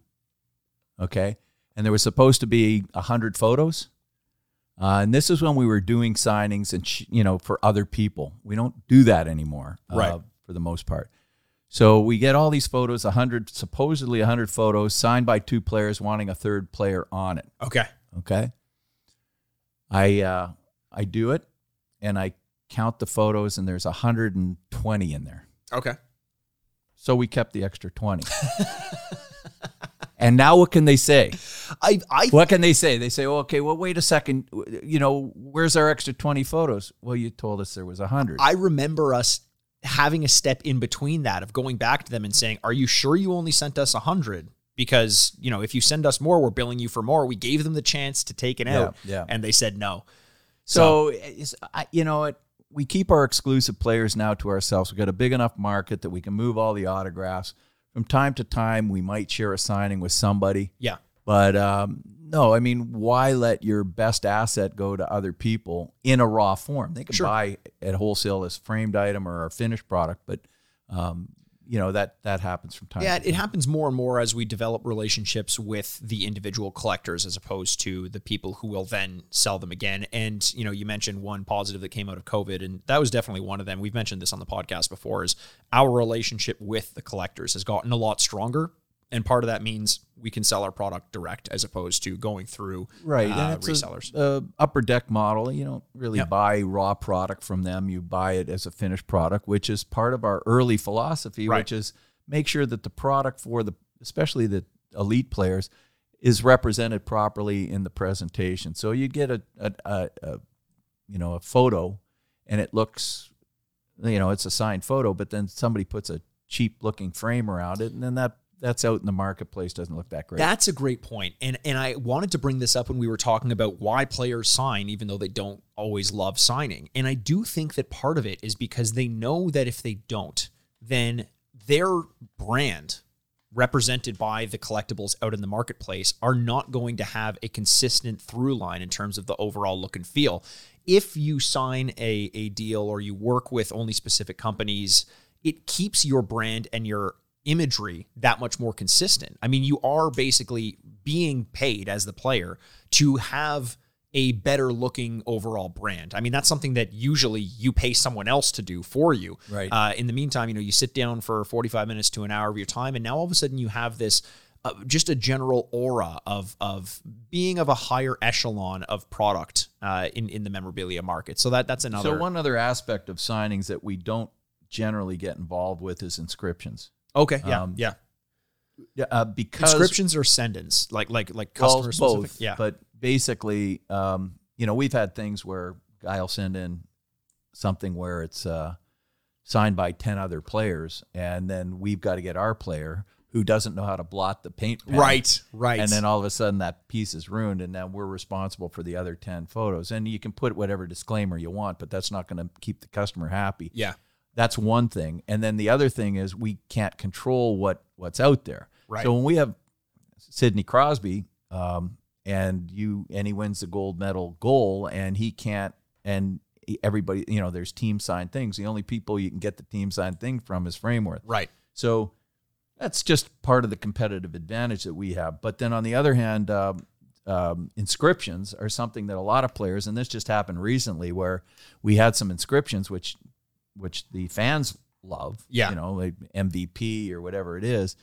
Okay. And there was supposed to be 100 photos. Uh, and this is when we were doing signings and, sh- you know, for other people. We don't do that anymore, uh, Right. for the most part. So we get all these photos, 100, supposedly 100 photos signed by two players wanting a third player on it. okay Okay. I uh, I do it, and I count the photos, and there's 120 in there. okay So we kept the extra 20. and now what can they say? i i What can they say? They say, oh, okay, well, wait a second. You know, where's our extra 20 photos? Well, you told us there was 100. I remember us having a step in between that of going back to them and saying, "Are you sure you only sent us 100?" Because, you know, if you send us more, we're billing you for more. We gave them the chance to take it out yeah. and they said no. So, I, you know what? We keep our exclusive players now to ourselves. We've got a big enough market that we can move all the autographs. From time to time, we might share a signing with somebody. Yeah. But um, no, I mean, why let your best asset go to other people in a raw form? They can Sure. buy at wholesale as framed item or a finished product, but um, you know that that happens from time. Yeah, it happens more and more as we develop relationships with the individual collectors as opposed to the people who will then sell them again. And, you know, you mentioned one positive that came out of COVID, and that was definitely one of them. We've mentioned this on the podcast before is our relationship with the collectors has gotten a lot stronger. And part of that means we can sell our product direct as opposed to going through right uh, and it's a- resellers. A, upper deck model you don't really Yep. buy raw product from them you buy it as a finished product which is part of our early philosophy Right. which is make sure that the product for the especially the elite players is represented properly in the presentation so you get a, a, a, a you know a photo and it looks you know it's a signed photo but then somebody puts a cheap looking frame around it and then that that's out in the marketplace doesn't look that great That's a great point. And and I wanted to bring this up when we were talking about why players sign even though they don't always love signing. And I do think that part of it is because they know that if they don't, then their brand represented by the collectibles out in the marketplace are not going to have a consistent through line in terms of the overall look and feel. If you sign a, a deal or you work with only specific companies, it keeps your brand and your imagery that much more consistent. I mean, you are basically being paid as the player to have a better looking overall brand. I mean, that's something that usually you pay someone else to do for you. Right. Uh, in the meantime, you know, you sit down for 45 minutes to an hour of your time, and now all of a sudden you have this uh, just a general aura of of being of a higher echelon of product uh, in in the memorabilia market. So that that's another. So one other aspect of signings that we don't generally get involved with is inscriptions. Okay, yeah, um, yeah. Yeah, uh, because Inscriptions or send-ins, like like like well, customer specific. both. Yeah, but basically, um, you know, we've had things where I'll send in something where it's uh, signed by ten other players, and then we've got to get our player who doesn't know how to blot the paint pen. right, right. And then all of a sudden that piece is ruined, and now we're responsible for the other 10 photos. And you can put whatever disclaimer you want, but that's not going to keep the customer happy. yeah, That's one thing. And then the other thing is we can't control what what's out there. Right. So when we have Sidney Crosby, um, and you and he wins the gold medal goal, and he can't, and everybody, you know, there's team signed things. The only people you can get the team signed thing from is Frameworth. right. So that's just part of the competitive advantage that we have. But then on the other hand, um, um, inscriptions are something that a lot of players, and this just happened recently, where we had some inscriptions which which the fans love. Yeah. you know, like MVP or whatever it is,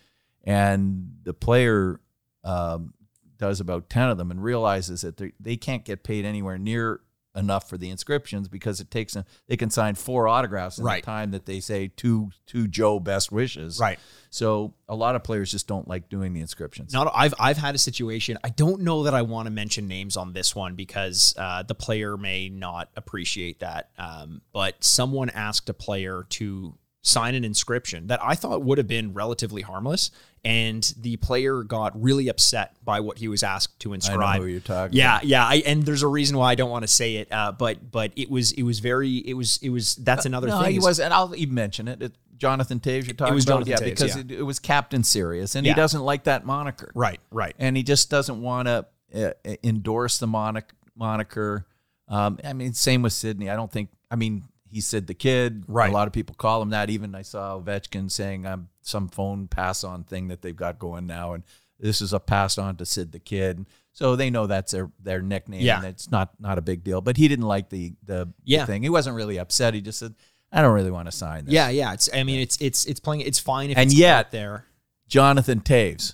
and the player um, does about ten of them and realizes that they they can't get paid anywhere near enough for the inscriptions because it takes them they can sign four autographs in Right. the time that they say to to Joe best wishes. Right. So a lot of players just don't like doing the inscriptions. Not I've I've had a situation. I don't know that I want to mention names on this one because uh, the player may not appreciate that. Um, but someone asked a player to sign an inscription that I thought would have been relatively harmless, and the player got really upset by what he was asked to I inscribe. know who you're talking Yeah, about. yeah, I, and there's a reason why I don't want to say it, uh, but but it was it was very it was it was that's another no, thing. he was, and I'll even mention it. it Jonathan Toews, you're talking about, Jonathan yeah, Toews, because yeah. It, it was Captain Serious, and Yeah. he doesn't like that moniker, right, right. and he just doesn't want to uh, endorse the monic- moniker. Um, I mean, same with Sidney. I don't think. I mean, he said the kid. Right. A lot of people call him that. Even I saw Ovechkin saying um, some phone pass on thing that they've got going now, and this is a pass on to Sid the kid. So they know that's their their nickname. Yeah. and it's not not a big deal. But he didn't like the the Yeah. thing. He wasn't really upset. He just said, "I don't really want to sign this." Yeah, yeah. It's I mean it's it's it's playing. It's fine if And it's yet- there. Jonathan Toews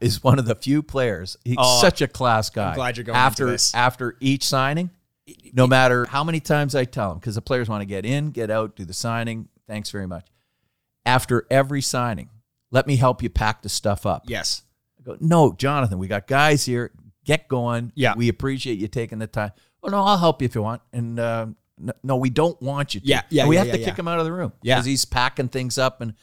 is one of the few players. He's Oh, such a class guy. glad you're going after this. after each signing. No matter how many times I tell him, because the players want to get in, get out, do the signing. Thanks very much. After every signing, let me help you pack the stuff up. Yes. I go, no, Jonathan, we got guys here. Get going. Yeah. we appreciate you taking the time. Well, no, I'll help you if you want. And uh, no, no, we don't want you to. Yeah, yeah, And we yeah, have yeah, to kick him out of the room. Yeah. because he's packing things up and.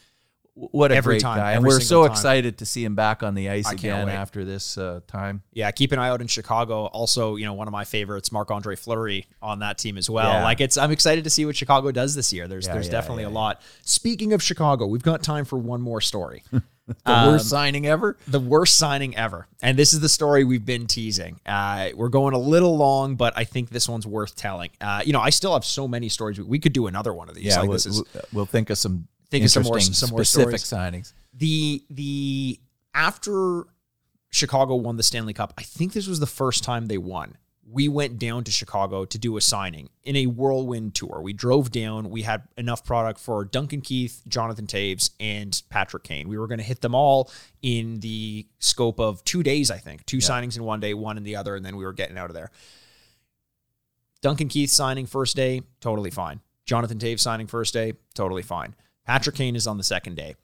What a Every great time, guy! And we're so time. excited to see him back on the ice I again after this uh, time. Yeah, keep an eye out in Chicago. Also, you know, one of my favorites, Marc Andre Fleury, on that team as well. Yeah. Like it's, I'm excited to see what Chicago does this year. There's, Yeah, there's yeah, definitely a lot. Speaking of Chicago, we've got time for one more story. The Um, worst signing ever. the worst signing ever, and this is the story we've been teasing. Uh, we're going a little long, but I think this one's worth telling. Uh, you know, I still have so many stories. We could do another one of these. Yeah, like we'll, this is we'll think of some Think of some more- some more specific stories. signings. the the after Chicago won the Stanley Cup, I think this was the first time they won. We went down to Chicago to do a signing in a whirlwind tour. We drove down. We had enough product for Duncan Keith, Jonathan Toews, and Patrick Kane. We were going to hit them all in the scope of two days, I think. Two signings in one day, one in the other, and then we were getting out of there. Duncan Keith signing first day, totally fine. Jonathan Taves signing first day, totally fine. Patrick Kane is on the second day.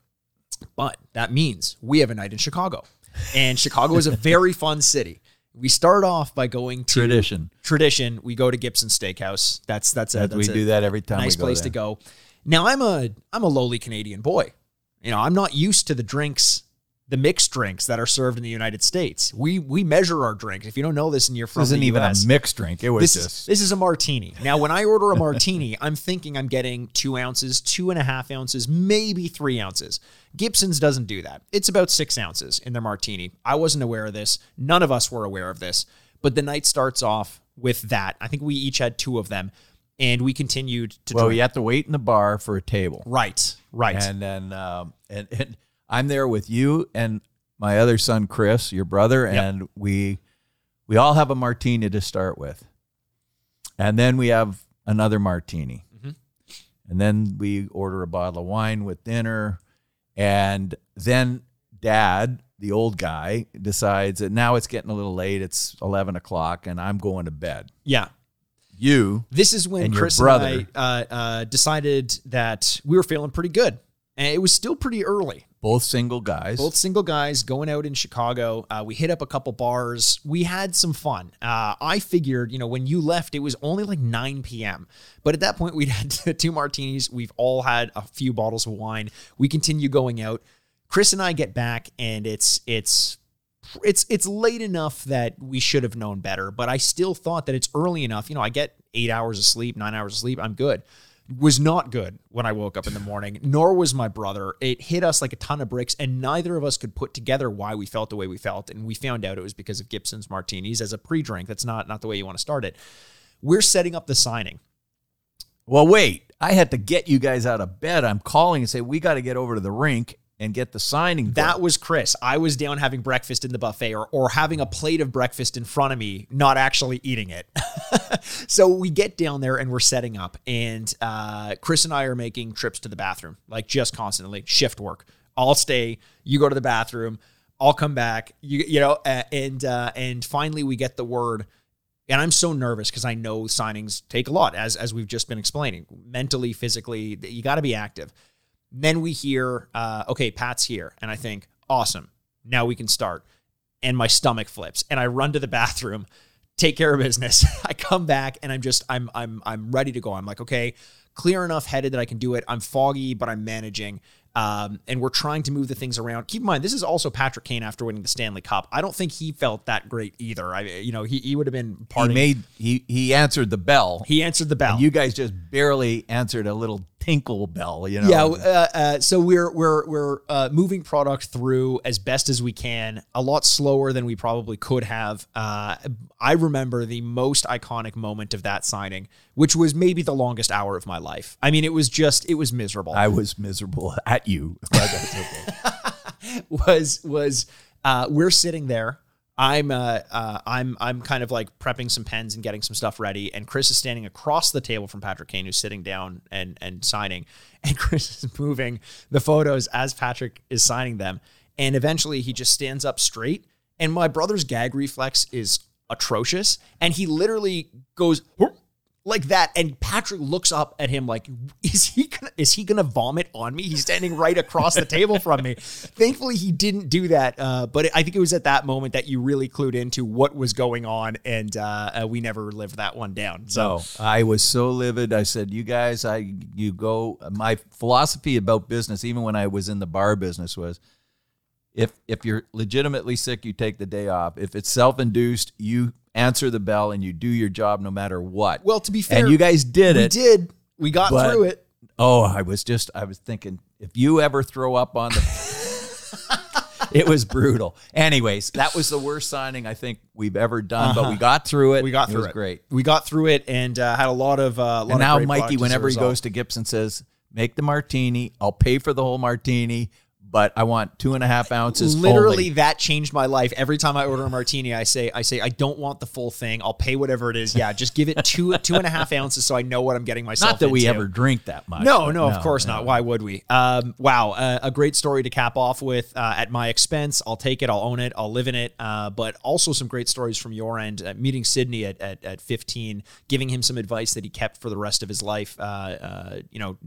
But that means we have a night in Chicago. And Chicago is a very fun city. We start off by going to Tradition. Tradition. We go to Gibson Steakhouse. That's that's a that's we a do that every time nice we go place there. to go. Now I'm a I'm a lowly Canadian boy. You know, I'm not used to the drinks, the mixed drinks that are served in the United States. We we measure our drinks. If you don't know this and you're from This isn't even US, a mixed drink. It was this just is this is a martini. Now, when I order a martini, I'm thinking I'm getting two ounces, two and a half ounces, maybe three ounces. Gibson's doesn't do that. It's about six ounces in their martini. I wasn't aware of this. None of us were aware of this. But the night starts off with that. I think we each had two of them, and we continued to well, drink. you have to wait in the bar for a table, Right, right. and then um, and, and I'm there with you and my other son Chris, your brother, Yep. and we we all have a martini to start with, and then we have another martini, Mm-hmm. and then we order a bottle of wine with dinner, and then Dad, the old guy, decides that now it's getting a little late. It's eleven o'clock, and I'm going to bed. yeah. You This is when And Chris brother. and I uh, uh, decided that we were feeling pretty good. And it was still pretty early. Both single guys. both single guys going out in Chicago. Uh, we hit up a couple bars. We had some fun. Uh, I figured, you know, when you left, it was only like 9 p.m. But at that point, we'd had two martinis. We've all had a few bottles of wine. We continue going out. Chris and I get back, and it's it's it's it's late enough that we should have known better. But I still thought that it's early enough. You know, I get eight hours of sleep, nine hours of sleep. I'm good was not good when I woke up in the morning, nor was my brother. It hit us like a ton of bricks, and neither of us could put together why we felt the way we felt. And we found out it was because of Gibson's martinis as a pre-drink. That's not not the way you want to start it. We're setting up the signing. Well, wait. I had to get you guys out of bed. I'm calling and say we got to get over to the rink and get the signing. That was Chris. I was down having breakfast in the buffet or, or having a plate of breakfast in front of me, not actually eating it. so we get down there and we're setting up, and uh, Chris and I are making trips to the bathroom, like just constantly, shift work. I'll stay, you go to the bathroom, I'll come back, you, you know, uh, and uh, and finally we get the word. And I'm so nervous because I know signings take a lot, as as we've just been explaining, mentally, physically. You got to be active. Then we hear, uh, okay, Pat's here. And I think, awesome. Now we can start. And my stomach flips. And I run to the bathroom, take care of business. I come back and I'm just, I'm, I'm, I'm ready to go. I'm like, okay, clear enough headed that I can do it. I'm foggy, but I'm managing. Um, and we're trying to move the things around. Keep in mind, this is also Patrick Kane after winning the Stanley Cup. I don't think he felt that great either. I, you know, he, he would have been he made he he answered the bell. He answered the bell. you guys just barely answered a little tinkle bell. You know. Yeah, uh, uh, so we're we're we're uh, moving product through as best as we can, a lot slower than we probably could have. Uh, I remember the most iconic moment of that signing, which was maybe the longest hour of my life. I mean, it was just it was miserable. I was miserable at you, okay. was was uh, we're sitting there. I'm uh, uh, I'm I'm kind of like prepping some pens and getting some stuff ready, and Chris is standing across the table from Patrick Kane, who's sitting down and and signing, and Chris is moving the photos as Patrick is signing them, and eventually he just stands up straight, and my brother's gag reflex is atrocious, and he literally goes. Like that and patrick looks up at him like is he gonna is he gonna vomit on me he's standing right across the table from me thankfully he didn't do that uh, but i think it was at that moment that you really clued into what was going on and uh, uh, we never lived that one down so So I was so livid. I said, "You guys, I you go." My philosophy about business, even when I was in the bar business, was if if you're legitimately sick, you take the day off. If it's self induced, you answer the bell and you do your job no matter what. well to be fair and you guys did we it. We did we got But- through it Oh, I was just I was thinking if you ever throw up on the It was brutal. Anyways, that was the worst signing I think we've ever done, but we got through it. Uh-huh. we got it through was it great. we got through it and uh, had a lot of uh, lot And now of great Mikey, product as a whenever he goes to Gibson, says, "Make the martini. I'll pay for the whole martini, but I want two and a half ounces." literally only." that changed my life every time i order a martini i say i say i don't want the full thing i'll pay whatever it is yeah just give it two two and a half ounces so i know what i'm getting myself Not that we ever drink that much. no, but no, of course no. not. Why would we? Um, wow, uh, a great story to cap off with uh, at my expense. I'll take it. I'll own it. I'll live in it. Uh, but also some great stories from your end. Uh, meeting Sidney at, at, at 15, giving him some advice that he kept for the rest of his life. Uh, uh, you know,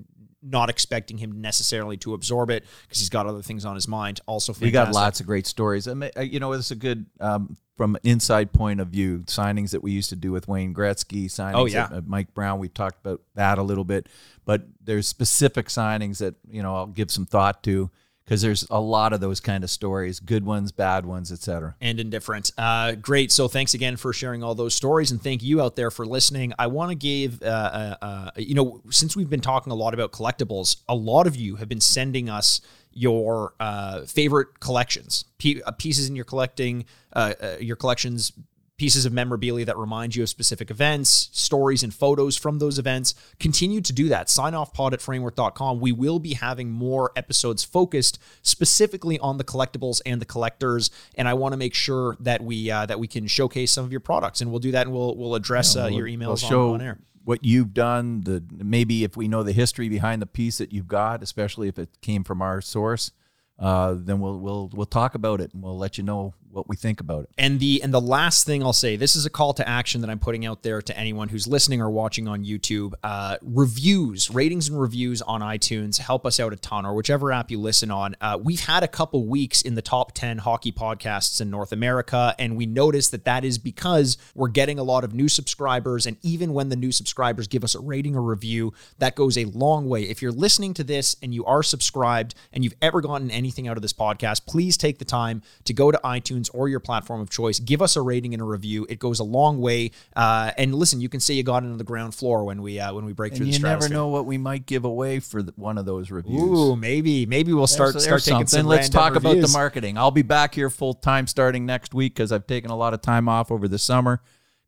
not expecting him necessarily to absorb it because he's got other things on his mind. Also, We got lots of great stories. I mean, uh, you know, it's a good um, from an inside point of view. Signings that we used to do with Wayne Gretzky, signings Oh, yeah. at, at Mike Brown. We talked about that a little bit, but there's specific signings that you know I'll give some thought to because there's a lot of those kind of stories, good ones, bad ones, etc. and indifferent. Uh, great. So thanks again for sharing all those stories, and thank you out there for listening. I want to give, uh, uh, uh, you know, since we've been talking a lot about collectibles, a lot of you have been sending us your uh, favorite collections, uh, pieces in your collecting, your collections. Pieces of memorabilia that remind you of specific events, stories, and photos from those events. Continue to do that. Sign off pod at Frameworth.com. We will be having more episodes focused specifically on the collectibles and the collectors. And I want to make sure that we uh, that we can showcase some of your products, and we'll do that, and we'll we'll address uh, your We'll emails on, show on air. what you've done. The maybe if we know the history behind the piece that you've got, especially if it came from our source, uh, then we'll we'll we'll talk about it and we'll let you know what we think about it. And the and the last thing I'll say, this is a call to action that I'm putting out there to anyone who's listening or watching on YouTube. Uh, reviews, ratings, and reviews on iTunes help us out a ton, or whichever app you listen on. Uh, we've had a couple weeks in the top ten hockey podcasts in North America, and we noticed that that is because we're getting a lot of new subscribers. And even when the new subscribers give us a rating or review, that goes a long way. If you're listening to this and you are subscribed and you've ever gotten anything out of this podcast, please take the time to go to iTunes or your platform of choice. Give us a rating and a review. It goes a long way. Uh, and listen, you can say you got into the ground floor when we uh, when we break through And the you never know what we might give away for the, one of those reviews. Ooh, maybe maybe we'll start There's- start there's taking something. some. Let's talk about the marketing. I'll be back here full time starting next week because I've taken a lot of time off over the summer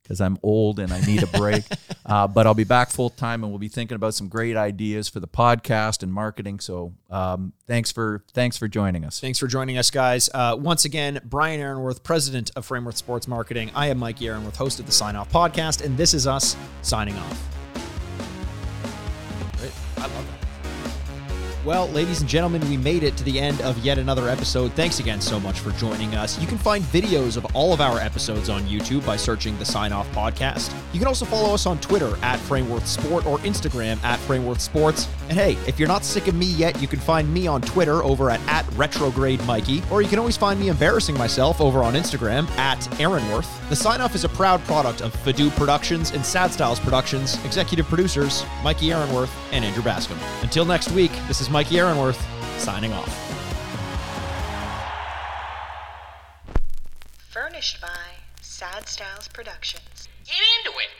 because I'm old and I need a break. uh, but I'll be back full time, and we'll be thinking about some great ideas for the podcast and marketing. So um, thanks for thanks for joining us. Thanks for joining us, guys. Uh, once again, Brian Ehrenworth, president of Frameworth Sports Marketing. I am Mikey Ehrenworth, host of the Sign Off podcast, and this is us signing off. I love that. Well, ladies and gentlemen, we made it to the end of yet another episode. Thanks again so much for joining us. You can find videos of all of our episodes on YouTube by searching the Sign Off Podcast. You can also follow us on Twitter at Frameworth Sport or Instagram at Frameworth Sports. And hey, if you're not sick of me yet, you can find me on Twitter over at, at Retrograde Mikey, or you can always find me embarrassing myself over on Instagram at Ehrenworth. The Sign Off is a proud product of Fadu Productions and Sad Styles Productions, executive producers Mikey Ehrenworth and Andrew Bascom. Until next week, this is Mikey Ehrenworth signing off. Furnished by Sad Styles Productions. Get into it.